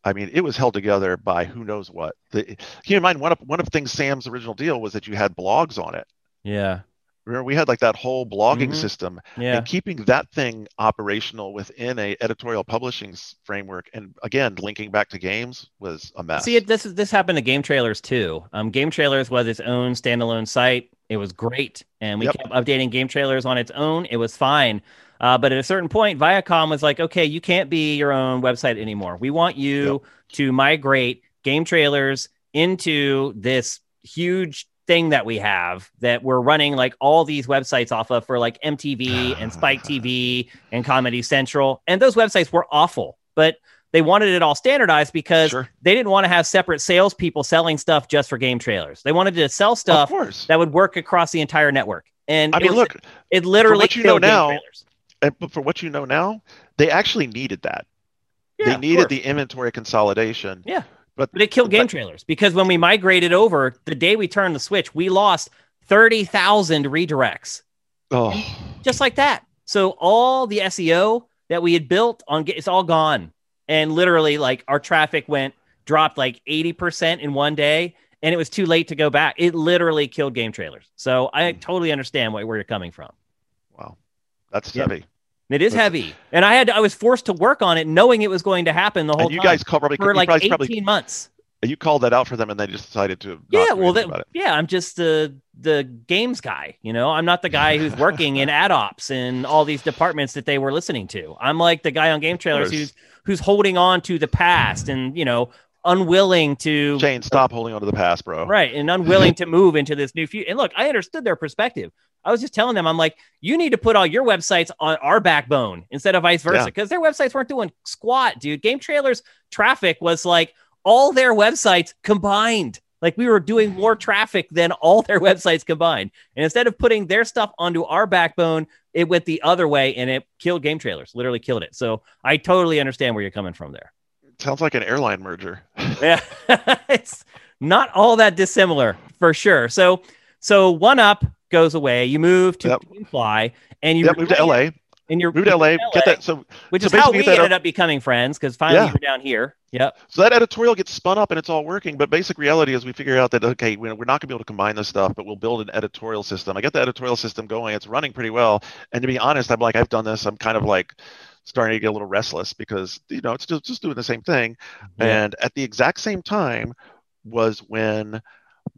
I mean, it was held together by who knows what. The, keep in mind, one of one of things Sam's original deal was that you had blogs on it. Yeah. Remember, we had like that whole blogging mm-hmm. system, yeah. and keeping that thing operational within a editorial publishing framework, and again, linking back to games was a mess. See, this is this happened to Game Trailers too. Um, Game Trailers was its own standalone site. It was great, and we yep. kept updating Game Trailers on its own. It was fine. Uh, but at a certain point, Viacom was like, okay, you can't be your own website anymore. We want you yep. to migrate game trailers into this huge thing that we have that we're running like all these websites off of for like MTV and Spike TV and Comedy Central. And those websites were awful, but they wanted it all standardized because sure. they didn't want to have separate salespeople selling stuff just for game trailers. They wanted to sell stuff that would work across the entire network. And I mean, was, look, it literally what you know now, and, but for what you know now, they actually needed that. Yeah, they needed the inventory consolidation. Yeah. But, but it killed game but, trailers because when we migrated over, the day we turned the switch, we lost 30,000 redirects. Oh. Just like that. So all the SEO that we had built on it's all gone. And literally like our traffic went dropped like 80% in one day and it was too late to go back. It literally killed game trailers. So I mm. totally understand where you're coming from. Wow. That's heavy. It is heavy, and I had to, I was forced to work on it, knowing it was going to happen the whole. And you guys call, probably for like eighteen probably, months. You called that out for them, and they just decided to. Yeah, well, that, yeah, I'm just the the games guy. You know, I'm not the guy who's working in ad ops and all these departments that they were listening to. I'm like the guy on game trailers who's who's holding on to the past and you know unwilling to Shane, stop holding on to the past, bro. Right. And unwilling to move into this new future. And look, I understood their perspective. I was just telling them, I'm like, you need to put all your websites on our backbone instead of vice versa. Because yeah. their websites weren't doing squat, dude. Game trailers traffic was like all their websites combined. Like we were doing more traffic than all their websites combined. And instead of putting their stuff onto our backbone, it went the other way and it killed game trailers, literally killed it. So I totally understand where you're coming from there. Sounds like an airline merger. yeah. it's not all that dissimilar for sure. So so one up goes away. You move to yep. Fly and you yep, move to LA. And you're moved to LA, LA, Get that. So which so is how we ended up becoming friends because finally yeah. you're down here. Yep. So that editorial gets spun up and it's all working. But basic reality is we figure out that okay, we're not going to be able to combine this stuff, but we'll build an editorial system. I get the editorial system going. It's running pretty well. And to be honest, I'm like I've done this. I'm kind of like starting to get a little restless because you know it's just, just doing the same thing. Yeah. And at the exact same time was when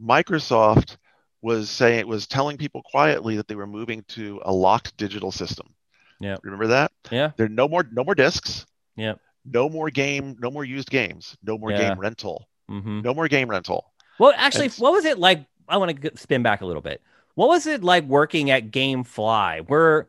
Microsoft was saying was telling people quietly that they were moving to a locked digital system. Yeah. Remember that? Yeah. There are no more no more discs. Yeah. No more game, no more used games, no more yeah. game rental. Mm-hmm. No more game rental. Well, actually, and, what was it like? I want to spin back a little bit. What was it like working at GameFly? Were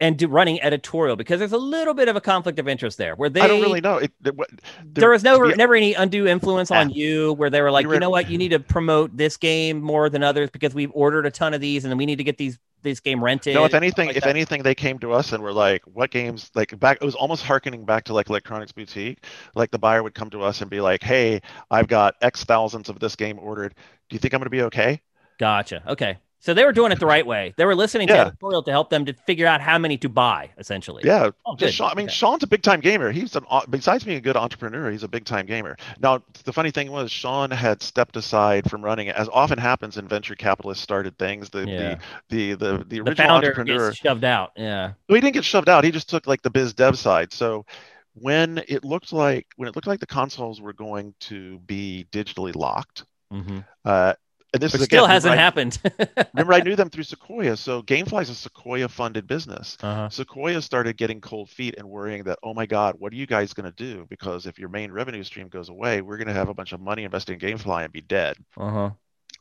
and do, running editorial because there's a little bit of a conflict of interest there where they I don't really know. It, it, what- there was never be- never any undue influence on Yeah. you where they were like you were- know what you need to promote this game more than others because we've ordered a ton of these and we need to get these this game rented No, if anything, like if that. anything, they came to us and were like, "What games?" Like back, it was almost harkening back to like Electronics Boutique. Like the buyer would come to us and be like, "Hey, I've got X thousands of this game ordered. Do you think I'm going to be okay?" gotcha okay so they were doing it the right way they were listening to Yeah. editorial to help them to figure out how many to buy essentially Yeah, oh, good. Sean, I mean, Okay. Sean's a big time gamer. He's an au- besides being a good entrepreneur, he's a big time gamer. Now, the funny thing was, Sean had stepped aside from running it, as often happens in venture capitalist started things. The Yeah. the, the the the the original founder entrepreneur. gets shoved out yeah Well, he didn't get shoved out. He just took like the biz dev side. So when it looked like when it looked like the consoles were going to be digitally locked, hmm uh, and this still again, hasn't I- happened Remember, I knew them through Sequoia. So GameFly is a Sequoia-funded business. uh-huh. Sequoia started getting cold feet and worrying that, oh my God, what are you guys going to do? Because if your main revenue stream goes away, we're going to have a bunch of money invested in GameFly and be dead. Uh-huh.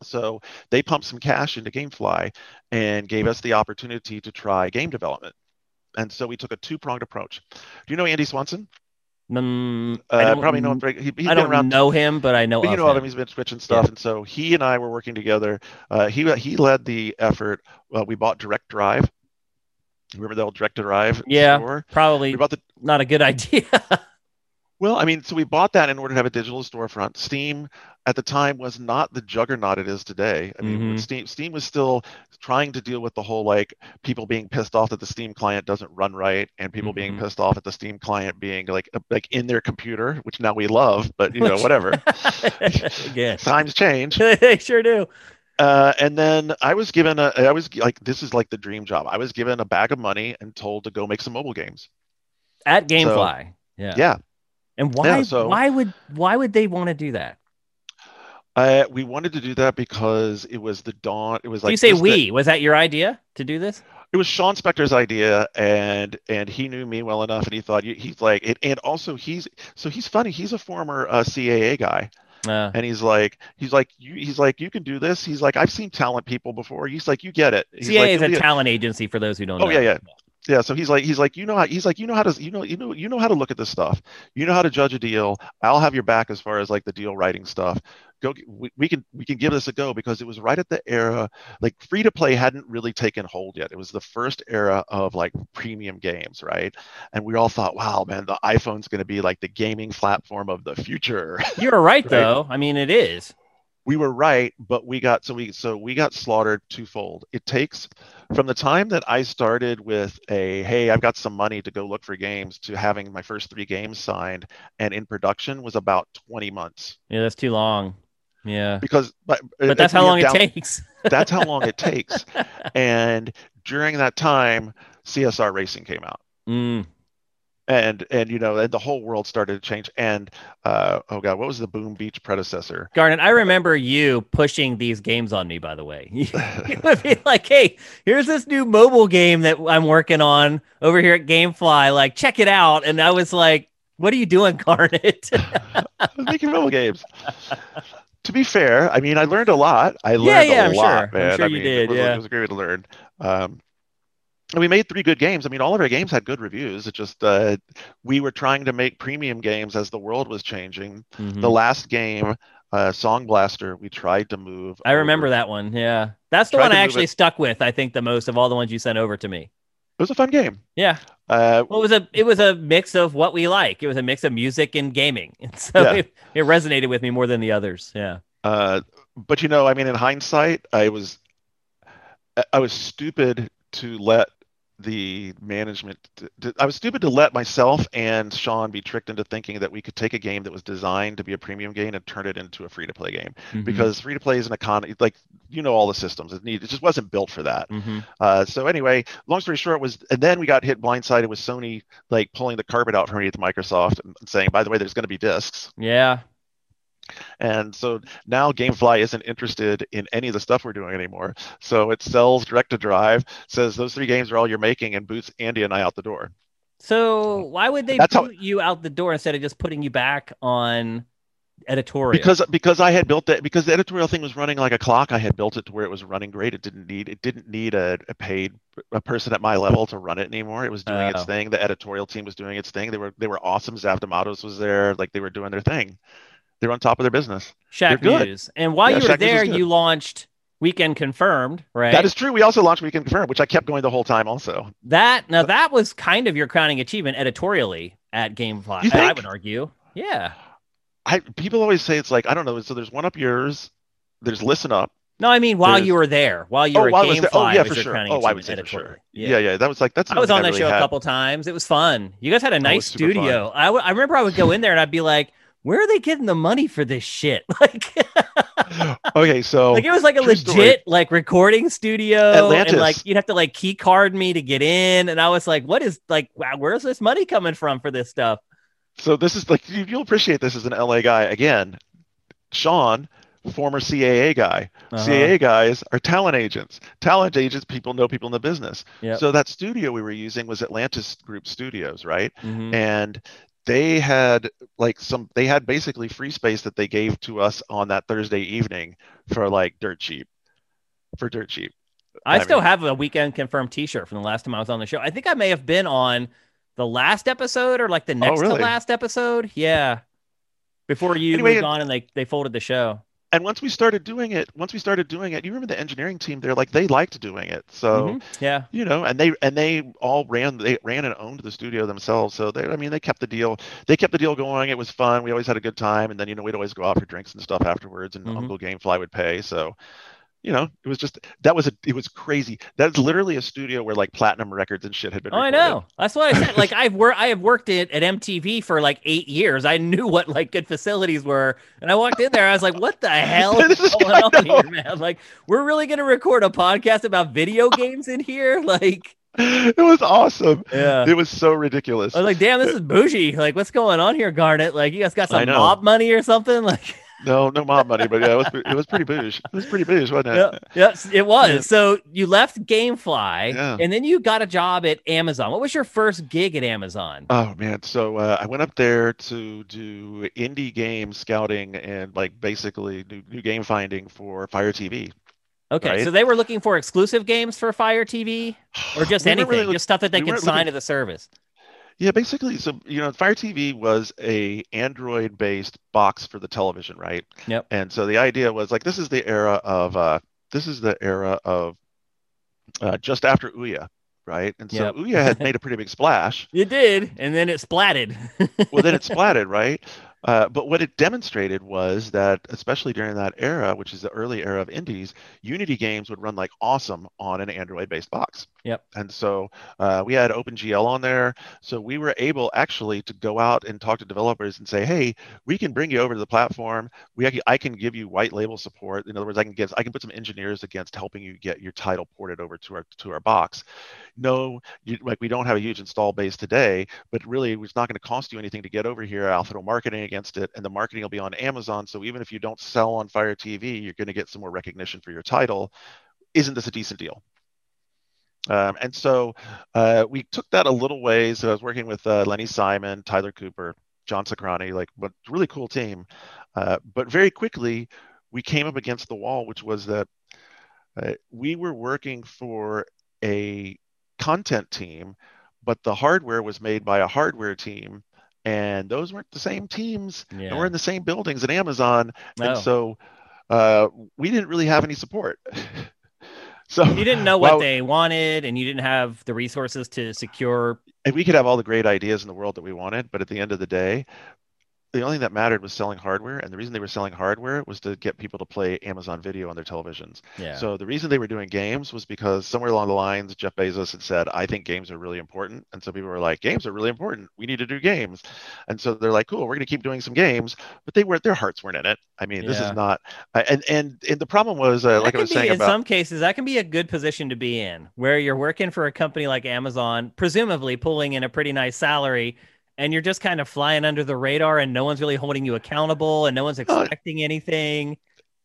So they pumped some cash into GameFly and gave us the opportunity to try game development. And so we took a two-pronged approach. Do you know Andy Swanson? Mm, I Uh, probably know him. very- He, he's I been don't around. know him, but I know but you know him. him. He's been switching stuff, and so he and I were working together. Uh, he he led the effort. Uh, we bought Direct Drive. Remember the old Direct Drive Yeah. store? Probably We bought the not a good idea. Well, I mean, so we bought that in order to have a digital storefront. Steam at the time was not the juggernaut it is today. I mean, Mhm. Steam Steam was still trying to deal with the whole like people being pissed off that the Steam client doesn't run right, and people being Mhm. pissed off at the Steam client being like like in their computer, which now we love, but you know whatever. Yes. Times change. they sure do. Uh, and then I was given a I was like this is like the dream job. I was given a bag of money and told to go make some mobile games. At GameFly. yeah. Yeah. And why Yeah, so- why would why would they want to do that? Uh, we wanted to do that because it was the dawn. It was like you say just the- we. Was that your idea to do this? it was Sean Spector's idea, and and he knew me well enough, and he thought he's like it, and also he's so he's funny. He's a former uh, CAA guy, Uh, and he's like he's like you he's like you can do this. He's like I've seen talent people before. He's like you get it. He's CA like, is a-" talent agency for those who don't Oh, know. yeah, yeah. Yeah. So he's like he's like you know how he's like you know how to you know you know you know how to look at this stuff. You know how to judge a deal. I'll have your back as far as like the deal writing stuff. Go we, we can we can give this a go because it was right at the era like free to play hadn't really taken hold yet. It was the first era of like premium games, right? And we all thought, wow, man, the iPhone's going to be like the gaming platform of the future. you're right Right. though. I mean it is. We were right, but we got so we so we got slaughtered twofold. It takes from the time that I started with a hey, I've got some money to go look for games to having my first three games signed and in production was about 20 months. Yeah, that's too long. Yeah. Because but, But that's how long it takes. That's how long it takes. And during that time, CSR Racing came out. Mm. And and you know, and the whole world started to change. And uh, oh god, what was the Boom Beach predecessor? Garnett, I remember you pushing these games on me, by the way. You would be like, hey, here's this new mobile game that I'm working on over here at Gamefly. Like, check it out. And I was like, what are you doing, Garnett? I was making mobile games. to be fair, I mean, I learned a lot. I learned Yeah, yeah, a I'm lot, sure. I'm sure I you mean, did, It was, yeah. it was great way to learn. Um, we made three good games. I mean, all of our games had good reviews. It just uh, we were trying to make premium games as the world was changing. Mhm. The last game, uh, Song Blaster, we tried to move. I remember over. that one. Yeah. That's the Tried one I actually stuck with, I think, the most of all the ones you sent over to me. It was a fun game. Yeah. Uh, Well, it was a it was a mix of what we like. It was a mix of music and gaming. And so Yeah. it, it resonated with me more than the others. Yeah. Uh, but you know, I mean, in hindsight, I was I was stupid to let the management. I was stupid to let myself and Sean be tricked into thinking that we could take a game that was designed to be a premium game and turn it into a free to play game. Mhm. Because free to play is an economy, like you know, all the systems. It need it just wasn't built for that. Mhm. Uh, so anyway, long story short was, and then we got hit blindsided with Sony like pulling the carpet out from underneath Microsoft and saying, by the way, there's going to be discs. Yeah. And so now GameFly isn't interested in any of the stuff we're doing anymore. So it sells Direct2Drive, says those three games are all you're making, and boots Andy and I out the door. So why would they That's how- boot you out the door instead of just putting you back on editorial? because because I had built it because the editorial thing was running like a clock. I had built it to where it was running great. It didn't need it didn't need a, a paid a person at my level to run it anymore. It was doing Oh. its thing. The editorial team was doing its thing. They were they were awesome. Xav de Matos was there. Like they were doing their thing. They were on top of their business. Shack. News. And while Yeah, you were Shack there, you launched Weekend Confirmed, right? That is true. We also launched Weekend Confirmed, which I kept going the whole time. Also, that now that was kind of your crowning achievement editorially at GameFly. You I would argue. Yeah. I people always say it's like I don't know. So there's one up yours. There's Listen Up. No, I mean while There's- you were there, while you oh, were while GameFly. Oh yeah, for sure. Oh, I would say for sure. editorially. Yeah. yeah, That was like that's. I was on that really show a couple times. It was fun. You guys had a nice studio. I, w- I remember I would go in there and I'd be like, "Where are they getting the money for this shit?" Like, Okay, so like it was like a legit story. like recording studio, and Atlantis. like you'd have to like key card me to get in, and I was like, "What is like? Wow, where's this money coming from for this stuff?" so this is like you, you'll appreciate this as an LA guy again. Sean, former CAA guy. Uh-huh. CAA guys are talent agents. Talent agents, people know people in the business. Yep. So that studio we were using was Atlantis Group Studios, right? Mhm. and they had like some they had basically free space that they gave to us on that Thursday evening for like dirt cheap for dirt cheap I, I still mean- have a weekend confirmed T-shirt from the last time I was on the show. I think I may have been on the last episode or like the oh, next Oh, really? to last episode. Yeah, before you Anyway, moved on and they they folded the show. And once we started doing it once we started doing it you remember the engineering team there like they liked doing it. So Mhm. Yeah, you know and they and they all ran they ran and owned the studio themselves. So they i mean they kept the deal they kept the deal going. It was fun. We always had a good time. And then you know we'd always go out for drinks and stuff afterwards. And Mhm. uncle gamefly would pay. So you know it was just that was a it was crazy that's literally a studio where like platinum records and shit had been oh, I know. That's what I said. Like I've worked, I have worked at, at MTV for like eight years. I knew what like good facilities were, and I walked in there. I was like, "What the hell is is- going on here, man? Like, we're really gonna record a podcast about video games in here? Like, it was awesome yeah." it was so ridiculous I was like, damn, this is bougie. Like, what's going on here, Garnett? Like, you guys got some mob money or something? Like, no no mob money but yeah it was it was pretty boosh it was pretty boosh wasn't it yeah, yes, it was. Yeah. So you left GameFly, Yeah. and then you got a job at Amazon. What was your first gig at Amazon? Oh man, so uh, I went up there to do indie game scouting and like basically new, new game finding for Fire TV. Okay, right. so they were looking for exclusive games for Fire TV, or just We anything, really look- just stuff that they we could sign looking- to the service. Yeah, basically, so you know, Fire TV was a Android-based box for the television, right? Yep. And so the idea was like this is the era of uh, this is the era of uh, just after Ouya, right? And so Yep. Ouya had made a pretty big splash. It did, and then it splatted. well then it splatted right uh, but what it demonstrated was that especially during that era which is the early era of indies unity games would run like awesome on an android based box. Yep. and so uh, we had opengl on there. So we were able actually to go out and talk to developers and say hey we can bring you over to the platform. We i can give you white label support. In other words i can get i can put some engineers against helping you get your title ported over to our to our box. No you, like we don't have a huge install base today but really it's not going to cost you anything to get over here alpha marketing against it and the marketing will be on amazon. So even if you don't sell on fire tv you're going to get some more recognition for your title. Isn't this a decent deal? Um, and so uh, we took that a little ways. I was working with uh, lenny simon tyler cooper john sacrani like but really cool team. Uh, but very quickly we came up against the wall which was that uh, we were working for a content team but the hardware was made by a hardware team and those weren't the same teams Yeah. nor in the same buildings at amazon and so uh, we didn't really have any support so you didn't know what well, they wanted, and you didn't have the resources to secure. and we could have all the great ideas in the world that we wanted but at the end of the day the only thing that mattered was selling hardware and the reason they were selling hardware was to get people to play amazon video on their televisions Yeah. So the reason they were doing games was because somewhere along the lines, Jeff Bezos had said, "I think games are really important," and so people were like, "Games are really important. We need to do games." And so they're like, "Cool, we're going to keep doing some games," but they weren't their hearts weren't in it. I mean, this is not. And and and the problem was, uh, like I was be, saying in about, some cases, that can be a good position to be in, where you're working for a company like Amazon, presumably pulling in a pretty nice salary, and you're just kind of flying under the radar, and no one's really holding you accountable, and no one's Oh. expecting anything.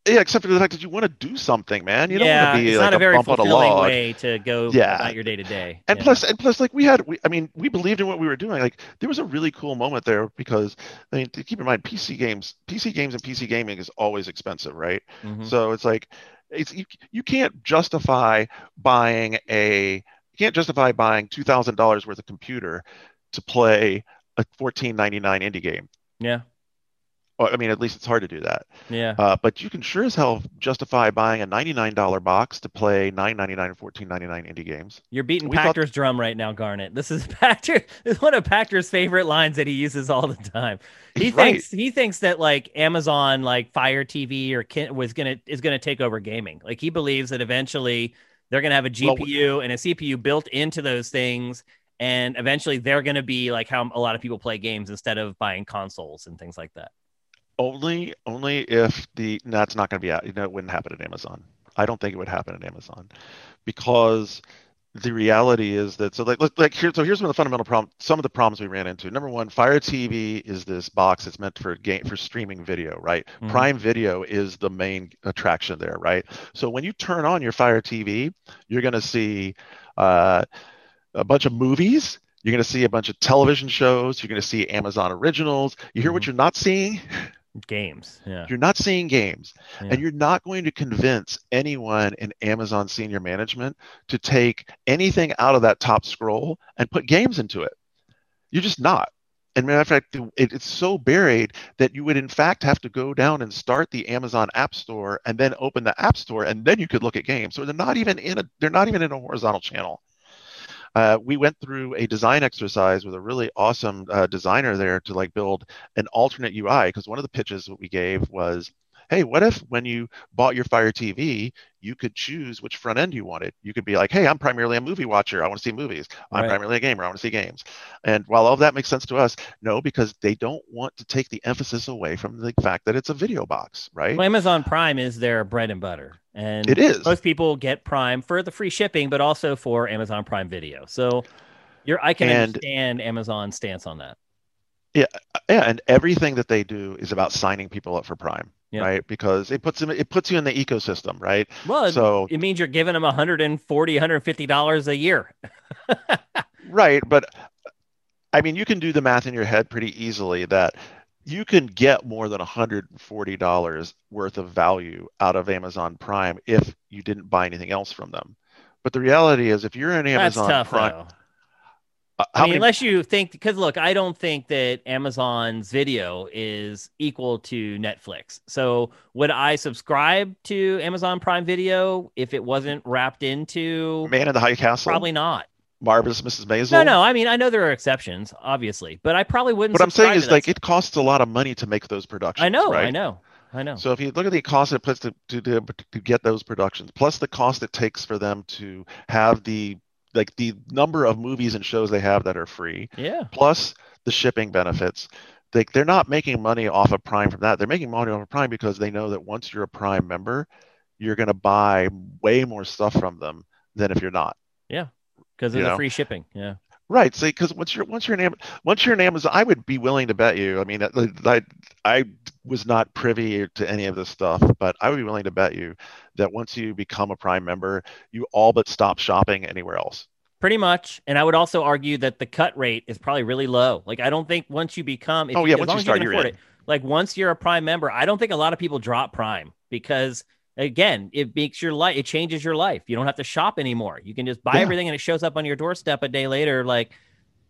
Yeah, except for the fact that you want to do something, man. You don't yeah, want to be it's like not a a very bump on a fulfilling way to go Yeah. about your day to day. And plus, and plus, like we had, we, I mean, we believed in what we were doing. Like there was a really cool moment there because, I mean, to keep in mind, PC games, PC games, and PC gaming is always expensive, right? Mhm. So it's like, it's you, you can't justify buying a, you can't justify buying two thousand dollars worth of computer to play a fourteen ninety nine indie game. yeah, Well, I mean, at least it's hard to do that. yeah. Uh, but you can sure as hell justify buying a $99 box to play $9.99 and $14.99 indie games. You're beating we thought- drum right now, Garnett. This is Pachter. This is one of Pachter's favorite lines that he uses all the time. He He's right. thinks he thinks that like Amazon, like Fire TV or Kin- was gonna is gonna take over gaming. Like he believes that eventually they're gonna have a Well, GPU and a CPU built into those things, and eventually they're gonna be like how a lot of people play games instead of buying consoles and things like that. Only, only if the no, that's not going to be out. You know, it wouldn't happen at Amazon. I don't think it would happen at Amazon because the reality is that so like look, like here so here's one of the fundamental problem some of the problems we ran into number one fire tv is this box that's meant for game for streaming video right Mhm. prime video is the main attraction there right so when you turn on your fire tv you're going to see uh, a bunch of movies. You're going to see a bunch of television shows. You're going to see amazon originals. You hear what Mhm. you're not seeing? Games, yeah. you're not seeing games. Yeah. and you're not going to convince anyone in amazon senior management to take anything out of that top scroll and put games into it. You're just not. And matter of fact it, it's so buried that you would in fact have to go down and start the amazon app store and then open the app store and then you could look at games. So they're not even in a they're not even in a horizontal channel uh, we went through a design exercise with a really awesome uh, designer there to like build an alternate UI because one of the pitches that we gave was, hey, what if when you bought your Fire TV, you could choose which front end you wanted? You could be like, hey, I'm primarily a movie watcher. I want to see movies. I'm Right. primarily a gamer. I want to see games. And while all of that makes sense to us, no, because they don't want to take the emphasis away from the fact that it's a video box, right? Well, Amazon Prime is their bread and butter, and It is. most people get Prime for the free shipping, but also for Amazon Prime Video. So, you're I can And- understand Amazon's stance on that. Yeah, and everything that they do is about signing people up for Prime, Yeah. right? Because it puts them, it puts you in the ecosystem, right? Well, So it means you're giving them 140 150 dollars a year Right, but I mean, you can do the math in your head pretty easily that you can get more than $140 worth of value out of Amazon Prime if you didn't buy anything else from them. But the reality is, if you're an Amazon tough Prime, though uh, i mean many- unless you think because look i don't think that amazon's video is equal to netflix so would i subscribe to amazon prime video if it wasn't wrapped into Man in the High Castle, probably not Marvelous Mrs. Maisel. no no i mean i know there are exceptions obviously but i probably wouldn't What I'm saying is, like, stuff. it costs a lot of money to make those productions. i know right? i know i know So if you look at the cost it puts to, to, to, to get those productions, plus the cost it takes for them to have the like the number of movies and shows they have that are free, yeah plus the shipping benefits. They, they're not making money off of Prime from that. They're making money off of Prime because they know that once you're a Prime member, you're going to buy way more stuff from them than if you're not. Yeah. Because of You the know. free shipping yeah Right. So because once you're once you're an Am- once you're an Amazon, I would be willing to bet you. I mean, I, I was not privy to any of this stuff, but I would be willing to bet you that once you become a Prime member, you all but stop shopping anywhere else. Pretty much. And I would also argue that the cut rate is probably really low. Like, I don't think once you become, if Oh, you, yeah, once you start, in. it, like once you're a Prime member, I don't think a lot of people drop Prime because, again, it makes your life, it changes your life. You don't have to shop anymore. You can just buy Yeah. everything and it shows up on your doorstep a day later. Like,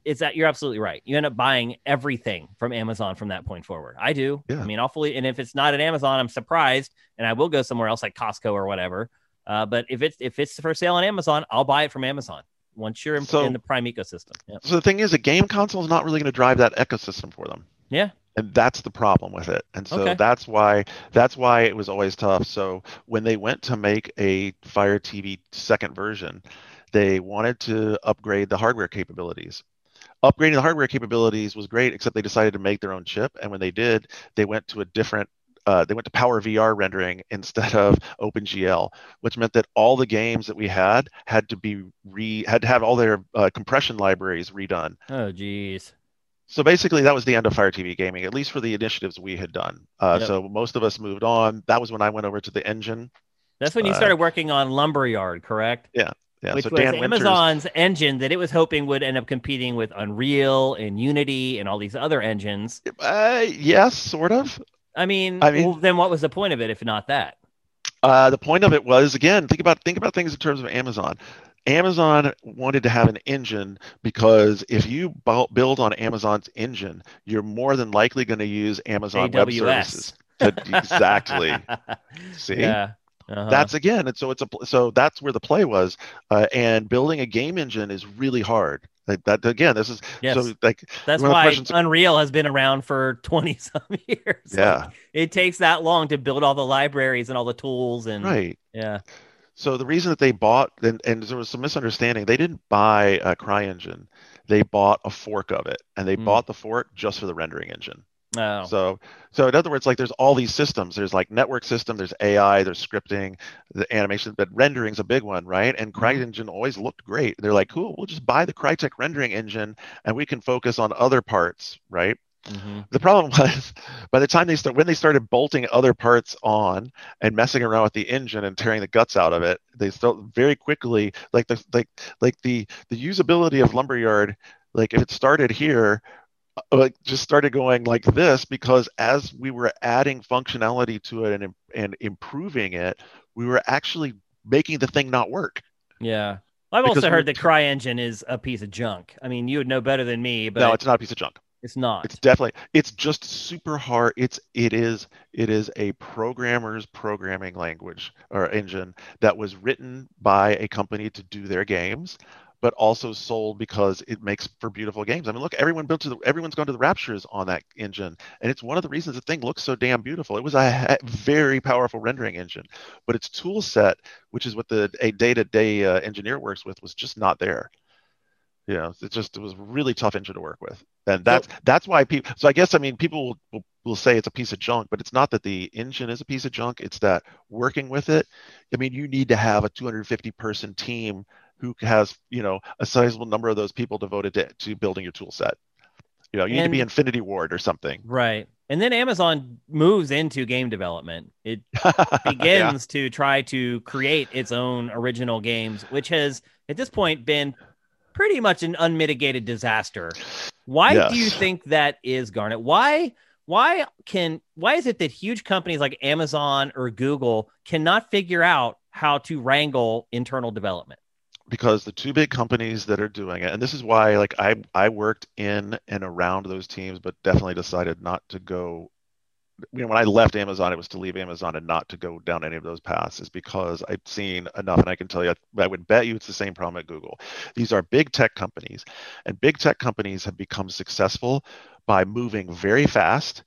it's that you're absolutely right. You end up buying everything from Amazon from that point forward. I do. Yeah. I mean, I'll and if it's not at Amazon, I'm surprised and I will go somewhere else like Costco or whatever. Uh, but if it's if it's for sale on Amazon, I'll buy it from Amazon once you're in, So- in the Prime ecosystem. Yeah. So the thing is, a game console is not really going to drive that ecosystem for them. Yeah. And that's the problem with it. And so Okay. that's why that's why it was always tough. So when they went to make a Fire TV second version, they wanted to upgrade the hardware capabilities. Upgrading the hardware capabilities was great, except they decided to make their own chip. And when they did, they went to a different uh, they went to Power VR rendering instead of OpenGL, which meant that all the games that we had had to be re had to have all their uh, compression libraries redone. Oh, geez. So basically, that was the end of Fire TV Gaming, at least for the initiatives we had done. Uh, Yep. So most of us moved on. That was when I went over to the engine. That's when you Uh, started working on Lumberyard, correct? Yeah. Which so was Dan Winters, Amazon's engine that it was hoping would end up competing with Unreal and Unity and all these other engines. uh, yes, sort of. I mean, I mean- well, then what was the point of it if not that? Uh, the point of it was again, think about think about things in terms of Amazon. Amazon wanted to have an engine because if you bu- build on Amazon's engine, you're more than likely going to use Amazon Web Services. Exactly. See? Yeah. Uh-huh. That's again, and so it's a so that's where the play was. Uh, and building a game engine is really hard. Like that again, this is yes. so like That's one of the why questions- Unreal has been around for 20 some years. yeah, Like, it takes that long to build all the libraries and all the tools and right. yeah. So the reason that they bought and, and there was some misunderstanding, they didn't buy a CryEngine. They bought a fork of it, and they Mm. bought the fork just for the rendering engine. Oh. So, so in other words, like there's all these systems. There's like network system, there's AI, there's scripting, the animation, but rendering's a big one, right? And Mm-hmm. CryEngine always looked great. They're like, cool, we'll just buy the Crytek rendering engine, and we can focus on other parts, right? Mhm. The problem was by the time they start when they started bolting other parts on and messing around with the engine and tearing the guts out of it, they felt very quickly like the like like the the usability of Lumberyard, like if it started here, uh, like just started going like this because as we were adding functionality to it and and improving it, we were actually making the thing not work. Yeah. I've Because also heard that CryEngine is a piece of junk. I mean, you would know better than me, but no, it's not a piece of junk. It's not. It's definitely it's just super hard. It's it is it is a programmer's programming language or engine that was written by a company to do their games, but also sold because it makes for beautiful games. I mean, look, everyone built to the everyone's gone to the Raptures on that engine, and it's one of the reasons the thing looks so damn beautiful. It was a very powerful rendering engine, but its tool set, which is what the a day-to-day uh, engineer works with, was just not there. You know, it just it was a really tough engine to work with, and that's that's why people. So I guess I mean people will, will say it's a piece of junk, but it's not that the engine is a piece of junk. It's that working with it. I mean, you need to have a 250 person team who has you know a sizable number of those people devoted to, to building your tool set. You know, you need to be Infinity Ward or something. Right. And then Amazon moves into game development. It Yeah. begins to try to create its own original games, which has at this point been pretty much an unmitigated disaster. Why do you think that is, Garnett? Why why can why is it that huge companies like Amazon or Google cannot figure out how to wrangle internal development? because the two big companies that are doing it and this is why like i i worked in and around those teams but definitely decided not to go you know when i left amazon it was to leave amazon and not to go down any of those paths is because i've seen enough and i can tell you i would bet you it's the same problem at google. These are big tech companies and big tech companies have become successful by moving very fast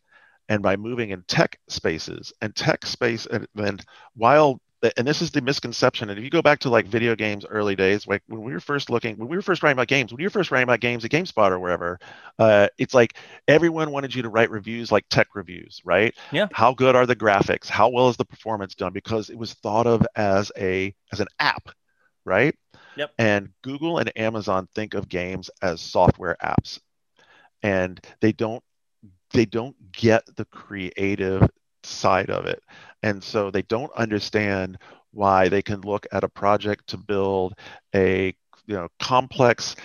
and by moving in tech spaces. And tech space and, and while and this is the misconception. And if you go back to like video games early days, like when we were first looking, when we were first writing about games, when you were first writing about games at GameSpot or wherever, uh, it's like everyone wanted you to write reviews like tech reviews, right? Yeah. How good are the graphics? How well is the performance done? Because it was thought of as a as an app, right? Yep. And Google and Amazon think of games as software apps, and they don't they don't get the creative side of it. And so they don't understand why they can look at a project to build a you know complex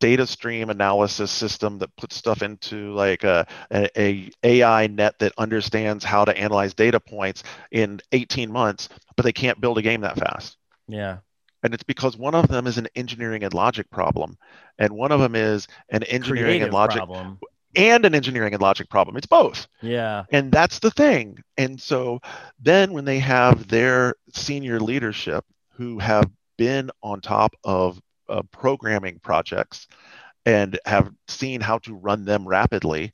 data stream analysis system that puts stuff into like a, a, a AI net that understands how to analyze data points in 18 months, but they can't build a game that fast. Yeah. And it's because one of them is an engineering and logic problem, and one of them is an engineering Creative and logic problem. And an engineering and logic problem. It's both. Yeah. And that's the thing. And so then when they have their senior leadership who have been on top of uh, programming projects and have seen how to run them rapidly,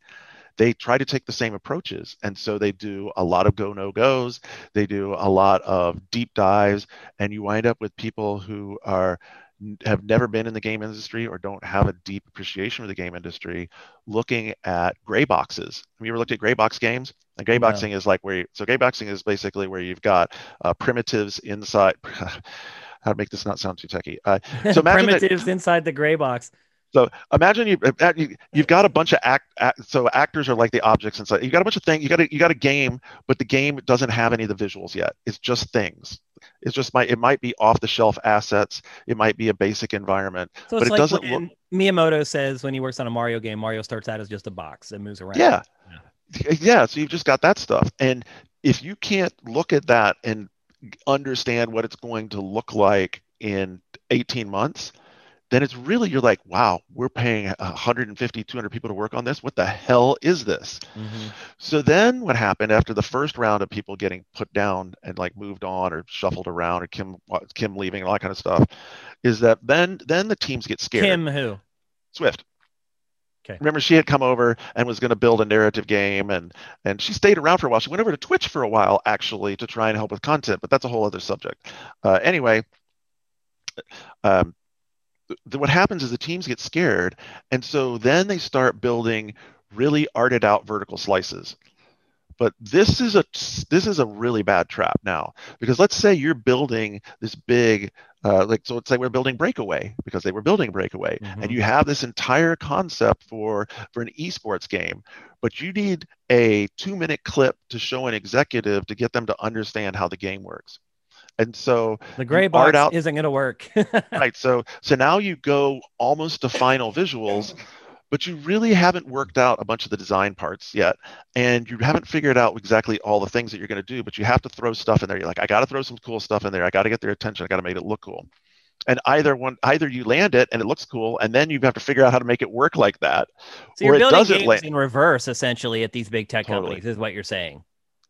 they try to take the same approaches. And so they do a lot of go no goes, they do a lot of deep dives, and you wind up with people who are have never been in the game industry or don't have a deep appreciation for the game industry looking at gray boxes. Have you ever looked at gray box games? And gray boxing is like where you, so gray boxing is basically where you've got uh, primitives inside. How to make this not sound too techy? Uh, So imagine that- primitives inside the gray box. So imagine you, uh, you you've got a bunch of act, act so actors are like the objects inside. You've got a bunch of things. You got a, you got a game, but the game doesn't have any of the visuals yet. It's just things. It's just might it might be off the shelf assets. It might be a basic environment, so but it like doesn't look. Miyamoto says when he works on a Mario game, Mario starts out as just a box that moves around. Yeah. yeah, So you've just got that stuff, and if you can't look at that and understand what it's going to look like in 18 months, then it's really you're like, wow, we're paying 150, 200 people to work on this. What the hell is this? Mm-hmm. So then what happened after the first round of people getting put down and like moved on or shuffled around or Kim Kim leaving and all that kind of stuff is that then then the teams get scared. Kim who? Swift. Okay. Remember, she had come over and was going to build a narrative game, and and she stayed around for a while. She went over to Twitch for a while actually to try and help with content, but that's a whole other subject. Uh, anyway, um, th- what happens is the teams get scared, and so then they start building really arted out vertical slices. But this is a this is a really bad trap now because let's say you're building this big uh, like so let's say we're building breakaway because they were building breakaway Mhm. and you have this entire concept for for an esports game but you need a two minute clip to show an executive to get them to understand how the game works and so The gray box out- isn't going to work. right so so now you go almost to final visuals but you really haven't worked out a bunch of the design parts yet and you haven't figured out exactly all the things that you're going to do but you have to throw stuff in there you're like i got to throw some cool stuff in there i got to get their attention i got to make it look cool and either one either you land it and it looks cool and then you have to figure out how to make it work like that so you're Or it doesn't games land. in reverse essentially at these big tech Totally. companies, is what you're saying.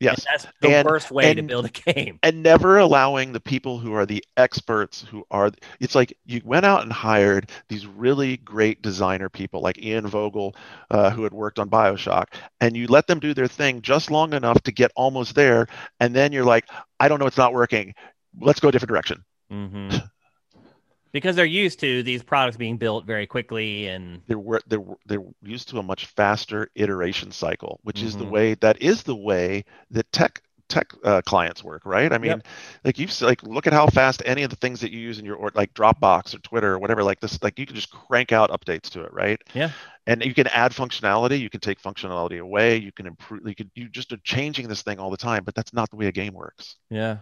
Yes. And that's the And- worst way to build a game. and never allowing the people who are the experts who are it's like you went out and hired these really great designer people like ian vogel uh, who had worked on bioshock and you let them do their thing just long enough to get almost there and then you're like i don't know it's not working. Let's go a different direction. Hmm because they're used to these products being built very quickly and they're they're they're used to a much faster iteration cycle, which is the Mhm. way that is the way that tech tech uh, clients work, right? I mean, Yep. like you've like look at how fast any of the things that you use in your or like Dropbox or Twitter or whatever like this, like you can just crank out updates to it, right? Yeah. And you can add functionality, you can take functionality away, you can improve, you can you just are changing this thing all the time, but that's not the way a game works, yeah.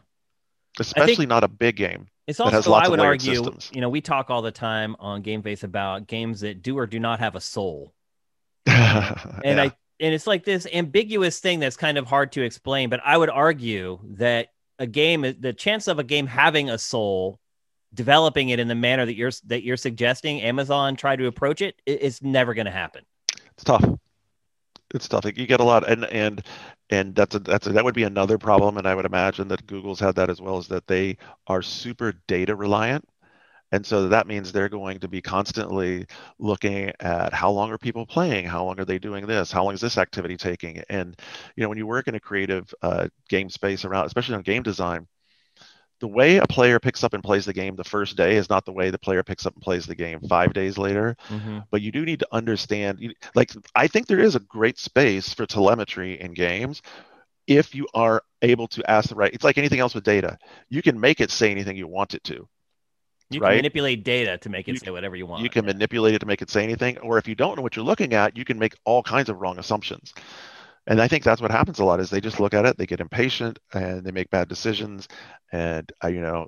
Especially not a big game. It's also, I would argue, systems. you know, we talk all the time on Game Face about games that do or do not have a soul. And Yeah. I and it's like this ambiguous thing that's kind of hard to explain, but I would argue that a game the chance of a game having a soul developing it in the manner that you're that you're suggesting Amazon try to approach it it's never going to happen. it's tough. It's tough. You get a lot, and and and that's a that's a, that would be another problem. And I would imagine that Google's had that as well, is that they are super data reliant, and so that means they're going to be constantly looking at how long are people playing, how long are they doing this, how long is this activity taking, and you know when you work in a creative uh, game space around, especially on game design. The way a player picks up and plays the game the first day is not the way the player picks up and plays the game five days later mm-hmm. but you do need to understand like i think there is a great space for telemetry in games if you are able to ask the right it's like anything else with data you can make it say anything you want it to You can manipulate data to make it You- say whatever you want. you can Yeah. manipulate it to make it say anything or if you don't know what you're looking at you can make all kinds of wrong assumptions and i think that's what happens a lot is they just look at it they get impatient and they make bad decisions and uh, you know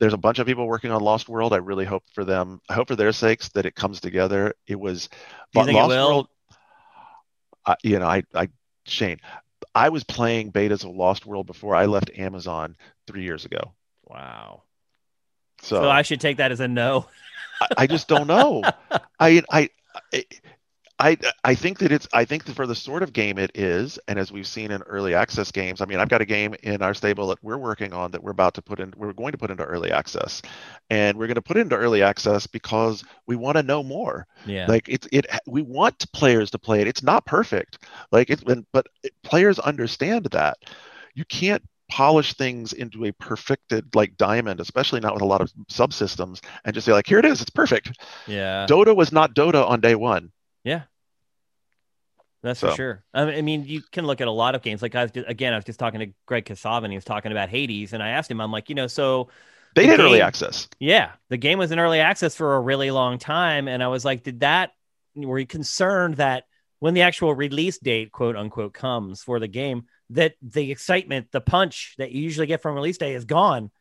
there's a bunch of people working on lost world i really hope for them i hope for their sakes that it comes together it was Do you think it lost world I, you know i i shane i was playing betas of lost world before i left amazon three years ago Wow. so, So I should take that as a no. I, I just don't know. I, I, I, I, I think that it's. I think that for the sort of game it is, and as we've seen in early access games, I mean, I've got a game in our stable that we're working on that we're about to put in. We're going to put into early access, and we're going to put into early access because we want to know more. Yeah. Like it's it. We want players to play it. It's not perfect. Like it's been, but players understand that you can't polish things into a perfected like diamond, especially not with a lot of subsystems, and just say like, here it is, it's perfect. yeah. Dota was not Dota on day one. That's for sure. I mean- you can look at a lot of games. Like I was just, again, I was just talking to Greg Kasavin. He was talking about Hades, and I asked him, I'm like, you know, so They the did early access. Yeah, the game was in early access for a really long time, and I was like, did that? Were you concerned that when the actual release date, quote unquote, comes for the game, that the excitement, the punch that you usually get from release day is gone?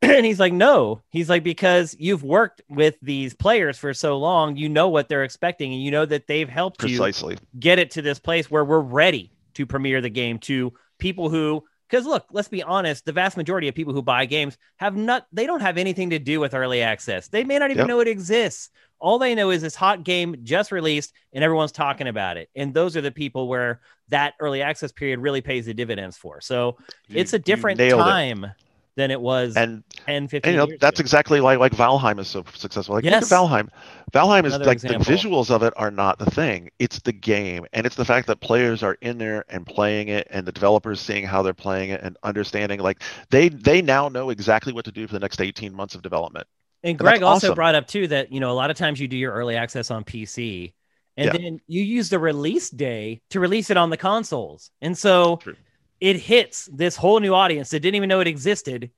and he's like, no. He's like, because you've worked with these players for so long, you know what they're expecting, and you know that they've helped you Precisely. get it to this place where we're ready to premiere the game to people who because look let's be honest the vast majority of people who buy games have not they don't have anything to do with early access they may not even Yep. know it exists all they know is this hot game just released and everyone's talking about it and those are the people where that early access period really pays the dividends for so You- it's a different time. it. Than it was And 10 15 and you know that's ago. exactly like like Valheim is so successful. Like Yes. look at Valheim. Valheim is Another like example. the visuals of it are not the thing. It's the game, and it's the fact that players are in there and playing it, and the developers seeing how they're playing it and understanding. Like they they now know exactly what to do for the next eighteen months of development. And And Greg that's also awesome. brought up too that you know a lot of times you do your early access on PC, and Yeah. then you use the release day to release it on the consoles, and so True. It hits this whole new audience that didn't even know it existed,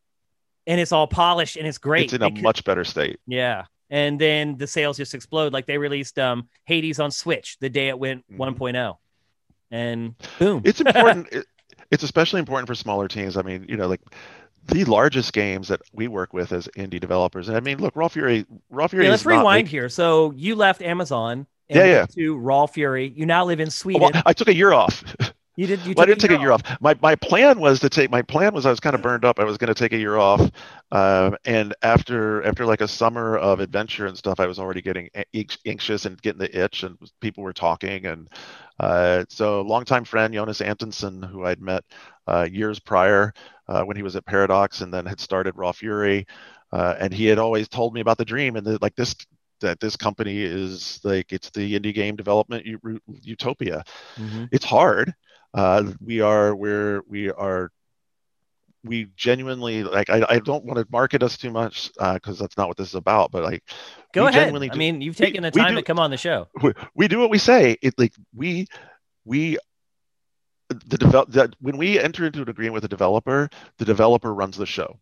and it's all polished and it's great. It's in a much better state. yeah, and then the sales just explode. Like they released um Hades on Switch the day it went Mhm. 1.0, and boom, It's important. it, it's especially important for smaller teams. I mean, you know, like the largest games that we work with as indie developers. And I mean, look, Raw Fury, Raw Fury. Yeah, let's rewind make- here. So you left Amazon. And Yeah, yeah. To Raw Fury, you now live in Sweden. Well, I took a year off. you did. You Well, I didn't take a year off. My my plan was to take my plan was I was kind of burned up. I was going to take a year off, um, and after after like a summer of adventure and stuff, I was already getting anxious and getting the itch, and people were talking, and uh, so longtime friend Jonas Antonsson, who I'd met uh, years prior uh, when he was at Paradox, and then had started Raw Fury, uh, and he had always told me about the dream and the, like this that this company is like it's the indie game development utopia Mhm. it's hard. Uh, we are we're we are we genuinely like I, I don't want to market us too much because that's not what this is about. But like Go ahead. genuinely I mean, you've taken the time do- to come on the show. we, we do what we say. It like we we the develop that when we enter into an agreement with a developer, the developer runs the show.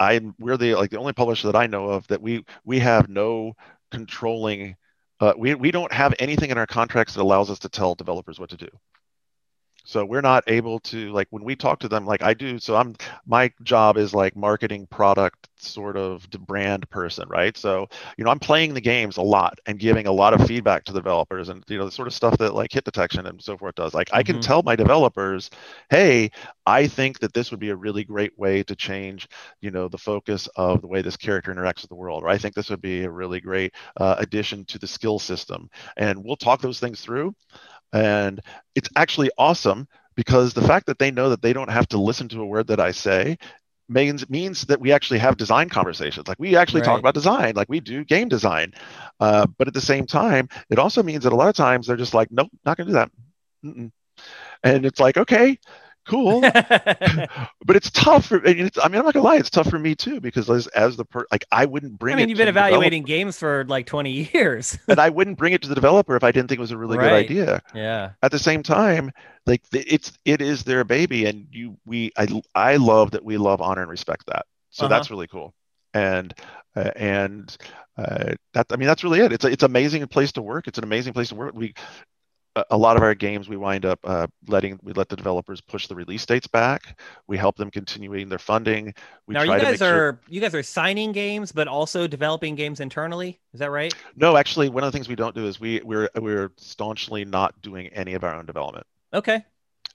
I we're the like the only publisher that I know of that we we have no controlling. Uh, we we don't have anything in our contracts that allows us to tell developers what to do. So we're not able to like when we talk to them like I do. So I'm my job is like marketing product sort of brand person, right? So you know I'm playing the games a lot and giving a lot of feedback to the developers and you know the sort of stuff that like hit detection and so forth does. Like I can Mhm. tell my developers, hey, I think that this would be a really great way to change you know the focus of the way this character interacts with the world, or I think this would be a really great uh, addition to the skill system, and we'll talk those things through. And it's actually awesome because the fact that they know that they don't have to listen to a word that I say means means that we actually have design conversations. Like we actually Right. talk about design, like we do game design. Uh, but at the same time, it also means that a lot of times they're just like, nope, not gonna do that. Mm-mm. And it's like, okay, cool. but it's tough for. and It's, I mean, I'm not gonna lie, it's tough for me too because as, as the per, like I wouldn't bring. I mean, it you've been evaluating games for like 20 years. and I wouldn't bring it to the developer if I didn't think it was a really Right. good idea yeah. at the same time like it's it is their baby and you we i i love that we love honor and respect that so Uh-huh. that's really cool and uh, and uh, that i mean that's really it it's a, it's amazing place to work it's an amazing place to work we a- lot of our games we wind up uh, letting we let the developers push the release dates back we help them continuing their funding we now, try you to guys make sure are you guys are signing games, but also developing games internally. Is that right? no actually one of the things we don't do is we we're we're staunchly not doing any of our own development Okay.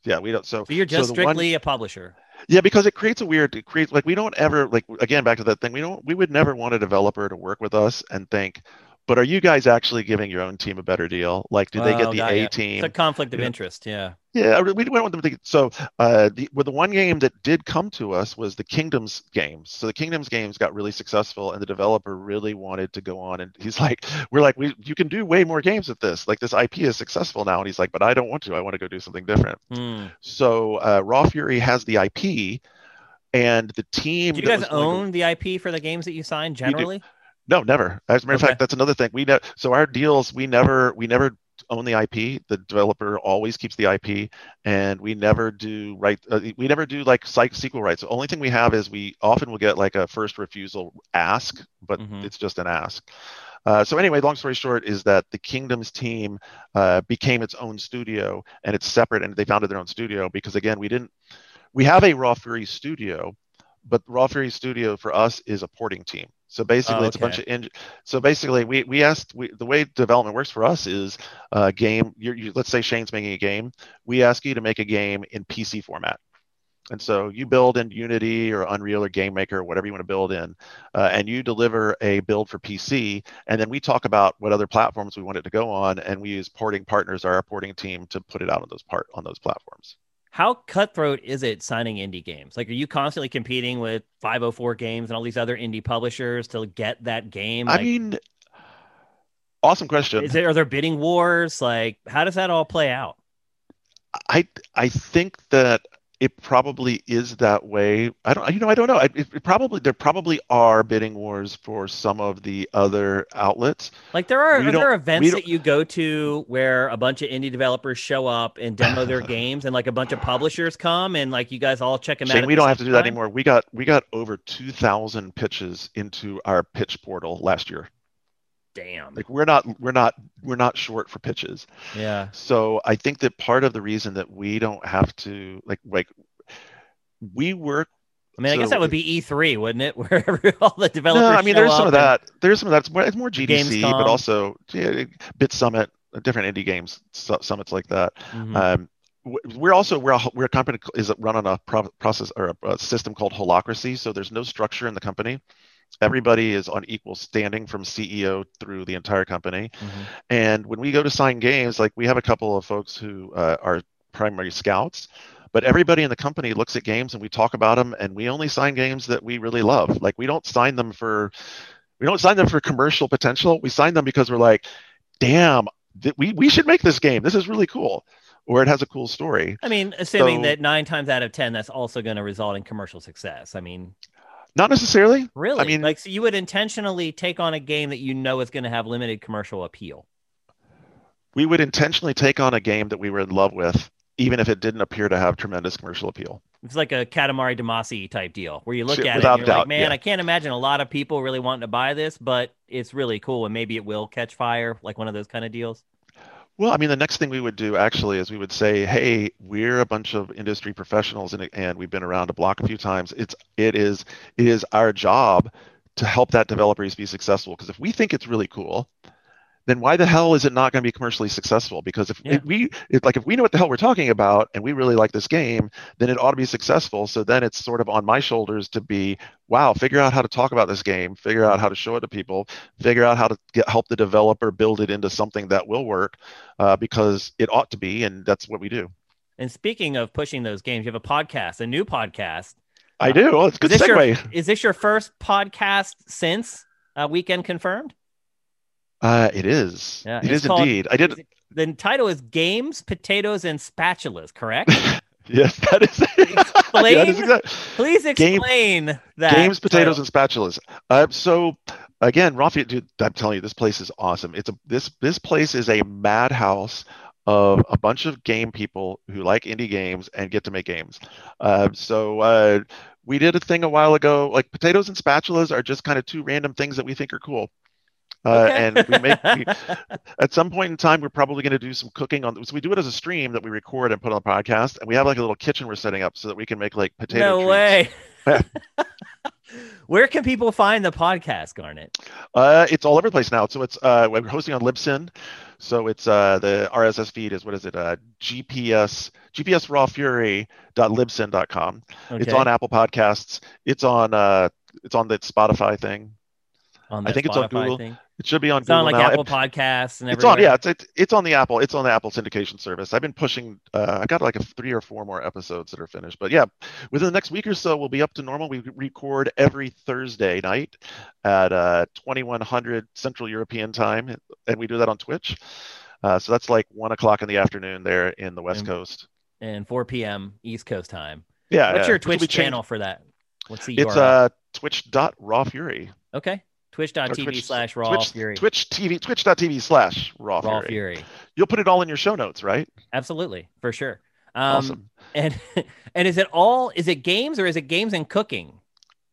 yeah we don't so So you're just so the one- strictly a publisher. Yeah, because it creates a weird, it creates like we don't ever like again back to that thing. We don't, we would never want a developer to work with us and think, but are you guys actually giving your own team a better deal? Like, do they get the A ya. team? It's a conflict of interest. Yeah. Yeah, I- we don't want them to. So, uh, the well, the one game that did come to us was the Kingdoms games. So the Kingdoms games got really successful, and the developer really wanted to go on. And he's like, "We're like, we you can do way more games with this. Like this IP is successful now." And he's like, "But I don't want to. I want to go do something different." Hmm. So uh, Raw Fury has the IP, and the team. Do you guys going to- own the IP for the games that you sign generally? No, never. As a matter of Okay. fact, that's another thing. We ne- so our deals we never we never own the IP. The developer always keeps the IP, and we never do right. Uh, we never do like sequel rights. The only thing we have is we often will get like a first refusal ask, but mm-hmm. it's just an ask. Uh, so anyway, long story short is that the Kingdoms team uh, became its own studio, and it's separate, and they founded their own studio because again, we didn't. We have a Raw Fury studio, but Raw Fury Studio for us is a porting team. So basically, oh, okay. it's a bunch of in, so basically we we asked we, the way development works for us is a uh, game. You're, you, let's say Shane's making a game. We ask you to make a game in PC format. And so you build in Unity or Unreal or GameMaker or whatever you want to build in, uh, and you deliver a build for PC, and then we talk about what other platforms we want it to go on, and we use porting partners, our porting team, to put it out on those part on those platforms how cutthroat is it signing indie games? Like, are you constantly competing with 504 games and all these other indie publishers to get that game? Like, I mean, awesome question. Is it, are there bidding wars? Like, how does that all play out? I I think that it probably is that way. I don't, you know, I don't know. It, it, probably there probably are bidding wars for some of the other outlets. Like there are, are there events that you go to where a bunch of indie developers show up and demo their games, and like a bunch of publishers come and like you guys all check them Shane, out. We don't have to do that anymore. We got we got over two thousand pitches into our pitch portal last year damn like we're not we're not we're not short for pitches yeah so i think that part of the reason that we don't have to like like we work I mean, I guess that would be E3, wouldn't it? Where all the developers. No, I mean, there's some of that. There's some of that. It's more, it's more GDC, Gamescom. but also yeah, BitSummit, different indie games summits like that. Mm-hmm. Um, we're also we're a, we're a company is run on a pro- process or a, a, system called holacracy So there's no structure in the company everybody is on equal standing from CEO through the entire company. Mm-hmm. And when we go to sign games, like we have a couple of folks who uh, are primary scouts, but everybody in the company looks at games and we talk about them, and we only sign games that we really love. Like we don't sign them for we don't sign them for commercial potential. We sign them because we're like, damn, th- we we should make this game. This is really cool or it has a cool story. I mean, assuming so, that nine times out of ten, that's also going to result in commercial success. I mean, not necessarily. Really? I mean, like, so you would intentionally take on a game that you know is going to have limited commercial appeal. We would intentionally take on a game that we were in love with, even if it didn't appear to have tremendous commercial appeal. It's like a Katamari Damacy type deal where you look at Without it and you're doubt, like, man, yeah. I can't imagine a lot of people really wanting to buy this, but it's really cool and maybe it will catch fire, like one of those kind of deals. Well, I mean, the next thing we would do actually is we would say, "Hey, we're a bunch of industry professionals, and, and we've been around a block a few times. It's it is it is our job to help that developer be successful. Because if we think it's really cool, then why the hell is it not going to be commercially successful? Because if, yeah. if we if, like if we know what the hell we're talking about and we really like this game, then it ought to be successful. So then it's sort of on my shoulders to be, wow, figure out how to talk about this game, figure out how to show it to people, figure out how to get, help the developer build it into something that will work, uh, because it ought to be, and that's what we do. And speaking of pushing those games, you have a podcast, a new podcast. I do. Well, it's good is segue. Your, is this your first podcast since uh, Weekend Confirmed? Uh, it is. Yeah, it is called, indeed. I did. The title is Games, Potatoes, and Spatulas, correct? yes, that is. Explain, that is exactly. Please explain Game, that. Games, potatoes, title. and spatulas. Uh, so again, Raw Fury, dude, I'm telling you, this place is awesome. It's a this this place is a madhouse of a bunch of game people who like indie games and get to make games. Uh, so uh, we did a thing a while ago. Like potatoes and spatulas are just kind of two random things that we think are cool. Uh, okay. and we make we, at some point in time we're probably going to do some cooking on so we do it as a stream that we record and put on the podcast and we have like a little kitchen we're setting up so that we can make like potato no way where can people find the podcast garnett uh, it's all over the place now so it's uh, we're hosting on libsyn so it's uh, the rss feed is what is it uh, gps gps raw fury.libsyn.com okay. it's on apple podcasts it's on uh, it's on the spotify thing I think Spotify it's on Google. Thing. It should be on it's Google on like now. Apple Podcasts and It's on, yeah, it's, it's, it's on the Apple, it's on the Apple syndication service. I've been pushing. Uh, I got like a three or four more episodes that are finished, but yeah, within the next week or so, we'll be up to normal. We record every Thursday night at uh, 2100 Central European time, and we do that on Twitch. Uh, so that's like one o'clock in the afternoon there in the West and, Coast, and 4 p.m. East Coast time. Yeah. What's your Twitch channel for that? What's the URL? It's uh, twitch.rawfury. Okay. Twitch.tv Twitch- slash Raw Twitch, Fury. Twitch TV, twitch.tv slash Raw, Raw Fury. Fury. You'll put it all in your show notes, right? Absolutely, for sure. Um, awesome. And and is it all? Is it games or is it games and cooking,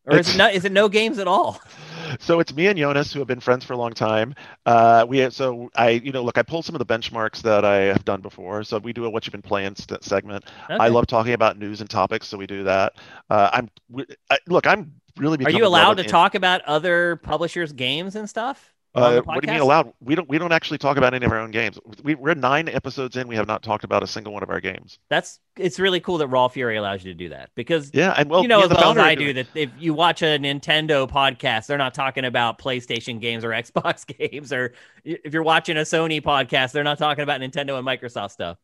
or is It's- it not? Is it no games at all? So it's me and Jonas who have been friends for a long time. Uh, we so I you know look I pulled some of the benchmarks that I have done before. So we do a what you've been playing st- segment. I love talking about news and topics, so we do that. Uh, I'm w- I, look I'm really Are you allowed to relevant- talk about other publishers' games and stuff? Uh, what do you mean allowed? We don't we don't actually talk about any of our own games. We, we're nine episodes in. We have not talked about a single one of our games. That's it's really cool that Raw Fury allows you to do that because Yeah, and well, you know me as well as I do that if you watch a Nintendo podcast, they're not talking about PlayStation games or Xbox games, or if you're watching a Sony podcast, they're not talking about Nintendo and Microsoft stuff.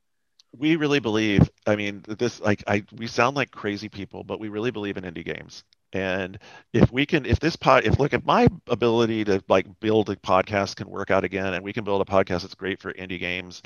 we really believe i mean this like i we sound like crazy people but we really believe in indie games and if we can if this pod if look if my ability to like build a podcast can work out again and we can build a podcast that's great for indie games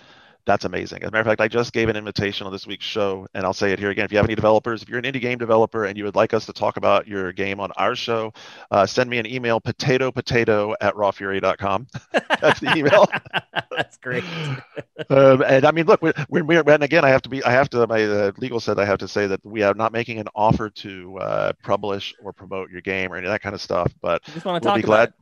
that's amazing. As a matter of fact, I just gave an invitation on this week's show, and I'll say it here again. If you have any developers, if you're an indie game developer and you would like us to talk about your game on our show, uh, send me an email, potato potato at rawfury.com. That's the email. That's great. um, and I mean, look, we're, we're, we're, and again, I have to be, I have to, my uh, legal said I have to say that we are not making an offer to uh, publish or promote your game or any of that kind of stuff, but I just want to we'll be glad. about.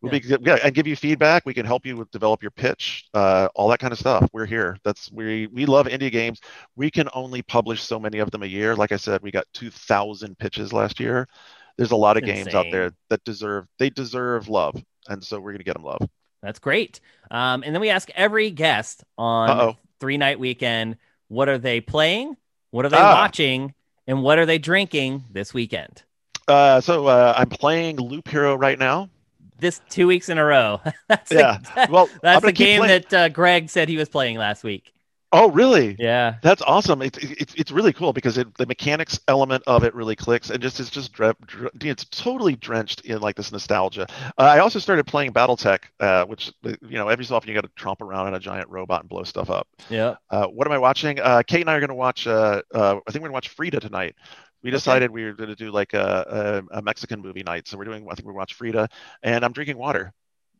We'll be yeah, and give you feedback. We can help you with develop your pitch, uh, all that kind of stuff. We're here. That's we we love indie games. We can only publish so many of them a year. Like I said, we got two thousand pitches last year. There's a lot of That's games out there that deserve they deserve love, and so we're gonna get them love. That's great. Um, and then we ask every guest on Uh-oh. three night weekend, what are they playing? What are they Ah. watching? And what are they drinking this weekend? Uh, so uh, I'm playing Loop Hero right now. This two weeks in a row. that's Yeah. the, Well, that's the game playing- that uh, Greg said he was playing last week. Oh, really? Yeah. That's awesome. It's it's it's really cool because it, the mechanics element of it really clicks and just it's just dre- dre- it's totally drenched in like this nostalgia. Uh, I also started playing BattleTech, uh, which you know every so often you got to tromp around on a giant robot and blow stuff up. Yeah. Uh, what am I watching? Uh, Kate and I are going to watch. Uh, uh, I think we're going to watch Frida tonight. We Okay. decided we were going to do like a, a, a Mexican movie night, so we're doing. I think we're watch Frida, and I'm drinking water.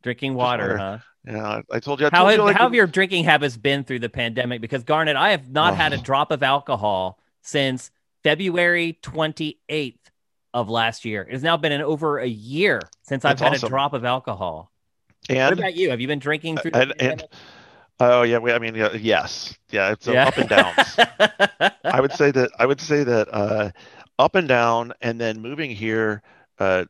Drinking water, water. huh? Yeah, I told you. I How told have, you like, how have your drinking habits been through the pandemic? Because Garnett, I have not had a Oh. drop of alcohol since February 28th of last year. It has now been an over a year since I've That's had awesome. a drop of alcohol. And what about you? Have you been drinking uh, through the and, and pandemic? Oh yeah, we, I mean yeah, yes, yeah, it's Yeah. up and downs. I would say that I would say that uh, up and down, and then moving here. Uh,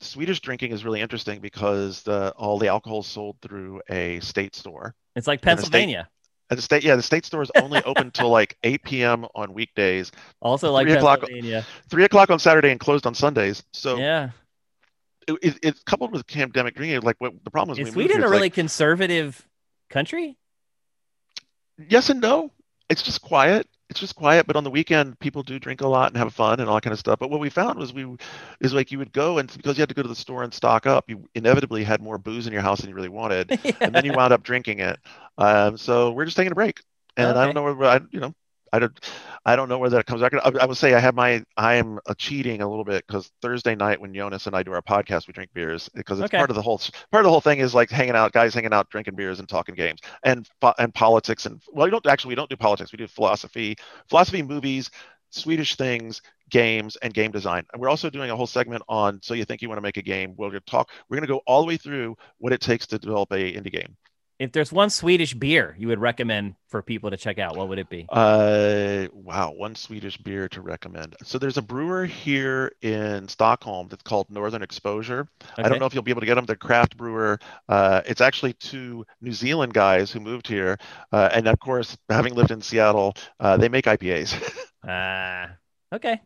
Swedish drinking is really interesting because the, all the alcohol is sold through a state store. it's like And the state- Pennsylvania. And the state, yeah, the state store is only open till like 8 p.m. on weekdays, Also like three o'clock- Pennsylvania. three o'clock on Saturday, and closed on Sundays. So yeah. it, it, it's coupled with pandemic drinking. Like what the problem is, we Sweden a it's really like, conservative country? yes and no. It's just quiet. It's just quiet. But on the weekend, people do drink a lot and have fun and all that kind of stuff. But what we found was we is like you would go and because you had to go to the store and stock up, you inevitably had more booze in your house than you really wanted, and then you wound up drinking it. Um, so we're just taking a break, and I don't know where I, you know, I don't, I don't know where that comes back. I, I would say I have my, I am uh, cheating a little bit because Thursday night when Jonas and I do our podcast, we drink beers because it's Okay. part of the whole, part of the whole thing is like hanging out, guys hanging out, drinking beers and talking games and and politics and well, we don't actually we don't do politics, we do philosophy, philosophy, movies, Swedish things, games, and game design. And we're also doing a whole segment on so you think you want to make a game. We're going to talk. We're going to go all the way through what it takes to develop a indie game. If there's one Swedish beer you would recommend for people to check out, what would it be? Uh, wow, one Swedish beer to recommend. So there's a brewer here in Stockholm that's called Northern Exposure. I don't know if you'll be able to get them. They're craft brewer. Uh, it's actually two New Zealand guys who moved here, uh, and of course, having lived in Seattle, uh, they make IPAs, Ah, okay.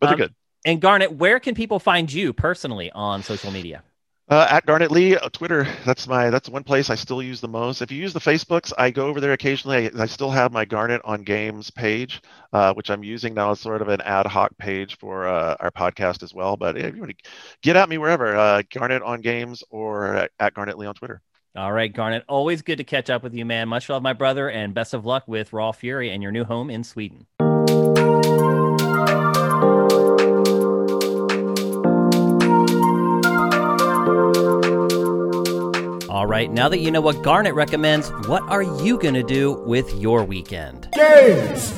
but Um, they're good. And Garnett, where can people find you personally on social media? Uh, at Garnett Lee, uh, Twitter. That's my that's one place I still use the most. If you use the Facebooks, I go over there occasionally. I, I still have my Garnett on Games page, uh, which I'm using now as sort of an ad hoc page for uh, our podcast as well. But if you want to get at me wherever, uh, Garnett on Games or at, at Garnett Lee on Twitter. All right, Garnett. Always good to catch up with you, man. Much love, my brother, and best of luck with Raw Fury and your new home in Sweden. Right, now that you know what Garnett recommends, what are you going to do with your weekend? Games!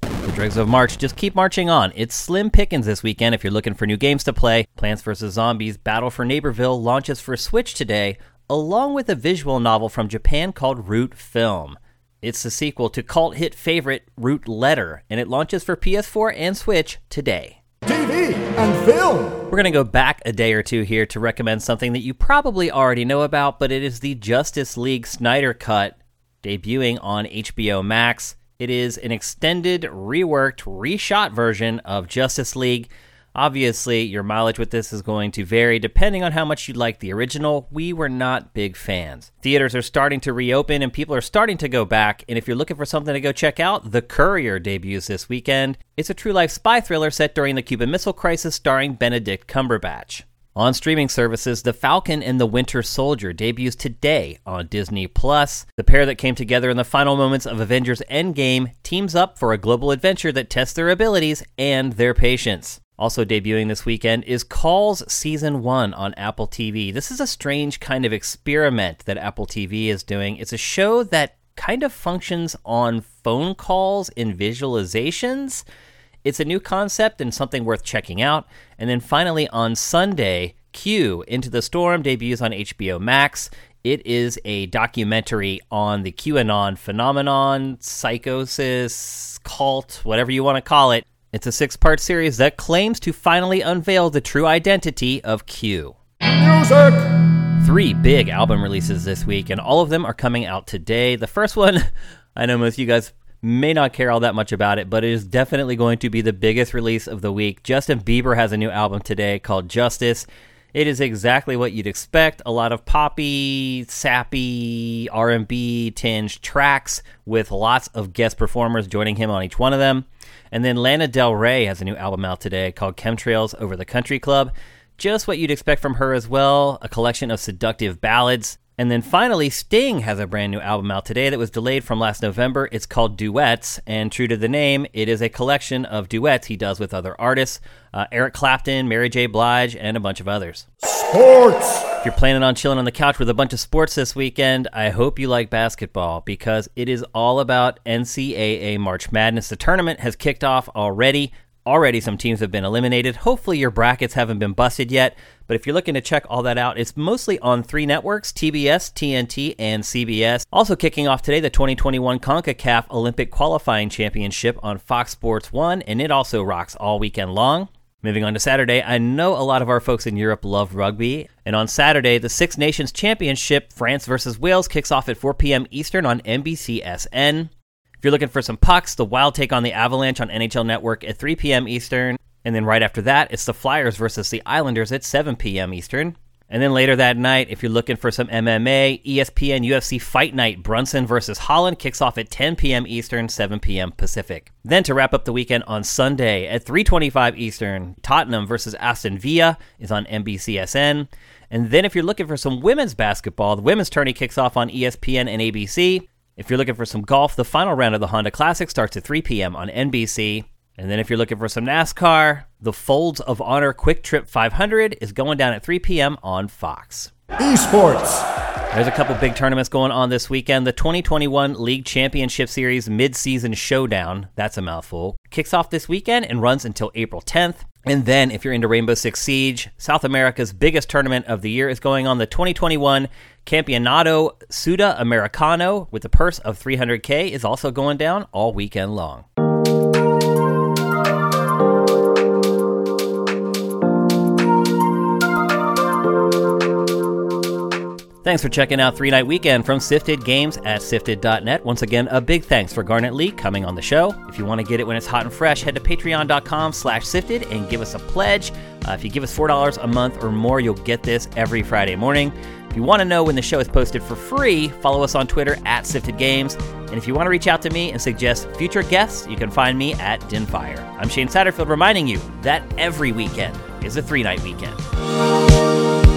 The dregs of March just keep marching on. It's slim pickings this weekend if you're looking for new games to play. Plants vs. Zombies Battle for Neighborville launches for Switch today, along with a visual novel from Japan called Root Film. It's the sequel to cult hit favorite Root Letter, and it launches for PS4 and Switch today. TV and film! We're going to go back a day or two here to recommend something that you probably already know about, but it is the Justice League Snyder Cut debuting on HBO Max. It is an extended, reworked, reshot version of Justice League. Obviously, your mileage with this is going to vary depending on how much you like the original. We were not big fans. Theaters are starting to reopen and people are starting to go back. And if you're looking for something to go check out, The Courier debuts this weekend. It's a true life spy thriller set during the Cuban Missile Crisis starring Benedict Cumberbatch. On streaming services, The Falcon and the Winter Soldier debuts today on Disney Plus. The pair that came together in the final moments of Avengers Endgame teams up for a global adventure that tests their abilities and their patience. Also debuting this weekend is Calls Season 1 on Apple TV. This is a strange kind of experiment that Apple TV is doing. It's a show that kind of functions on phone calls and visualizations. It's a new concept and something worth checking out. And then finally on Sunday, Q Into the Storm debuts on HBO Max. It is a documentary on the QAnon phenomenon, psychosis, cult, whatever you want to call it. It's a six part series that claims to finally unveil the true identity of Q. Music! Three big album releases this week, and all of them are coming out today. The first one, I know most of you guys may not care all that much about it, but it is definitely going to be the biggest release of the week. Justin Bieber has a new album today called Justice. It is exactly what you'd expect. A lot of poppy, sappy, R&B tinged tracks with lots of guest performers joining him on each one of them. And then Lana Del Rey has a new album out today called Chemtrails Over the Country Club. Just what you'd expect from her as well, a collection of seductive ballads. And then finally, Sting has a brand new album out today that was delayed from last November. It's called Duets, and true to the name, it is a collection of duets he does with other artists uh, Eric Clapton, Mary J. Blige, and a bunch of others. Sports! If you're planning on chilling on the couch with a bunch of sports this weekend, I hope you like basketball because it is all about NCAA March Madness. The tournament has kicked off already. Already, some teams have been eliminated. Hopefully, your brackets haven't been busted yet. But if you're looking to check all that out, it's mostly on three networks TBS, TNT, and CBS. Also, kicking off today, the 2021 CONCACAF Olympic Qualifying Championship on Fox Sports 1, and it also rocks all weekend long. Moving on to Saturday, I know a lot of our folks in Europe love rugby. And on Saturday, the Six Nations Championship, France versus Wales, kicks off at 4 p.m. Eastern on NBCSN. If you're looking for some pucks, the Wild take on the Avalanche on NHL Network at 3 p.m. Eastern. And then right after that, it's the Flyers versus the Islanders at 7 p.m. Eastern. And then later that night, if you're looking for some MMA, ESPN UFC Fight Night Brunson versus Holland kicks off at 10 p.m. Eastern, 7 p.m. Pacific. Then to wrap up the weekend on Sunday at 3:25 Eastern, Tottenham versus Aston Villa is on NBCSN. And then if you're looking for some women's basketball, the women's tourney kicks off on ESPN and ABC. If you're looking for some golf, the final round of the Honda Classic starts at 3 p.m. on NBC. And then if you're looking for some NASCAR, the Folds of Honor QuikTrip 500 is going down at 3 p.m. on Fox. Esports! There's a couple big tournaments going on this weekend. The 2021 League Championship Series Mid-Season Showdown, that's a mouthful, kicks off this weekend and runs until April 10th. And then, if you're into Rainbow Six Siege, South America's biggest tournament of the year is going on the 2021 Campeonato Sudamericano with a purse of 300K is also going down all weekend long. Thanks for checking out Three Night Weekend from Sifted Games at sifted.net. Once again, a big thanks for Garnett Lee coming on the show. If you want to get it when it's hot and fresh, head to patreon.com slash sifted and give us a pledge. Uh, if you give us $4 a month or more, you'll get this every Friday morning. If you want to know when the show is posted for free, follow us on Twitter at Sifted Games. And if you want to reach out to me and suggest future guests, you can find me at Dinofire. I'm Shane Satterfield reminding you that every weekend is a three night weekend.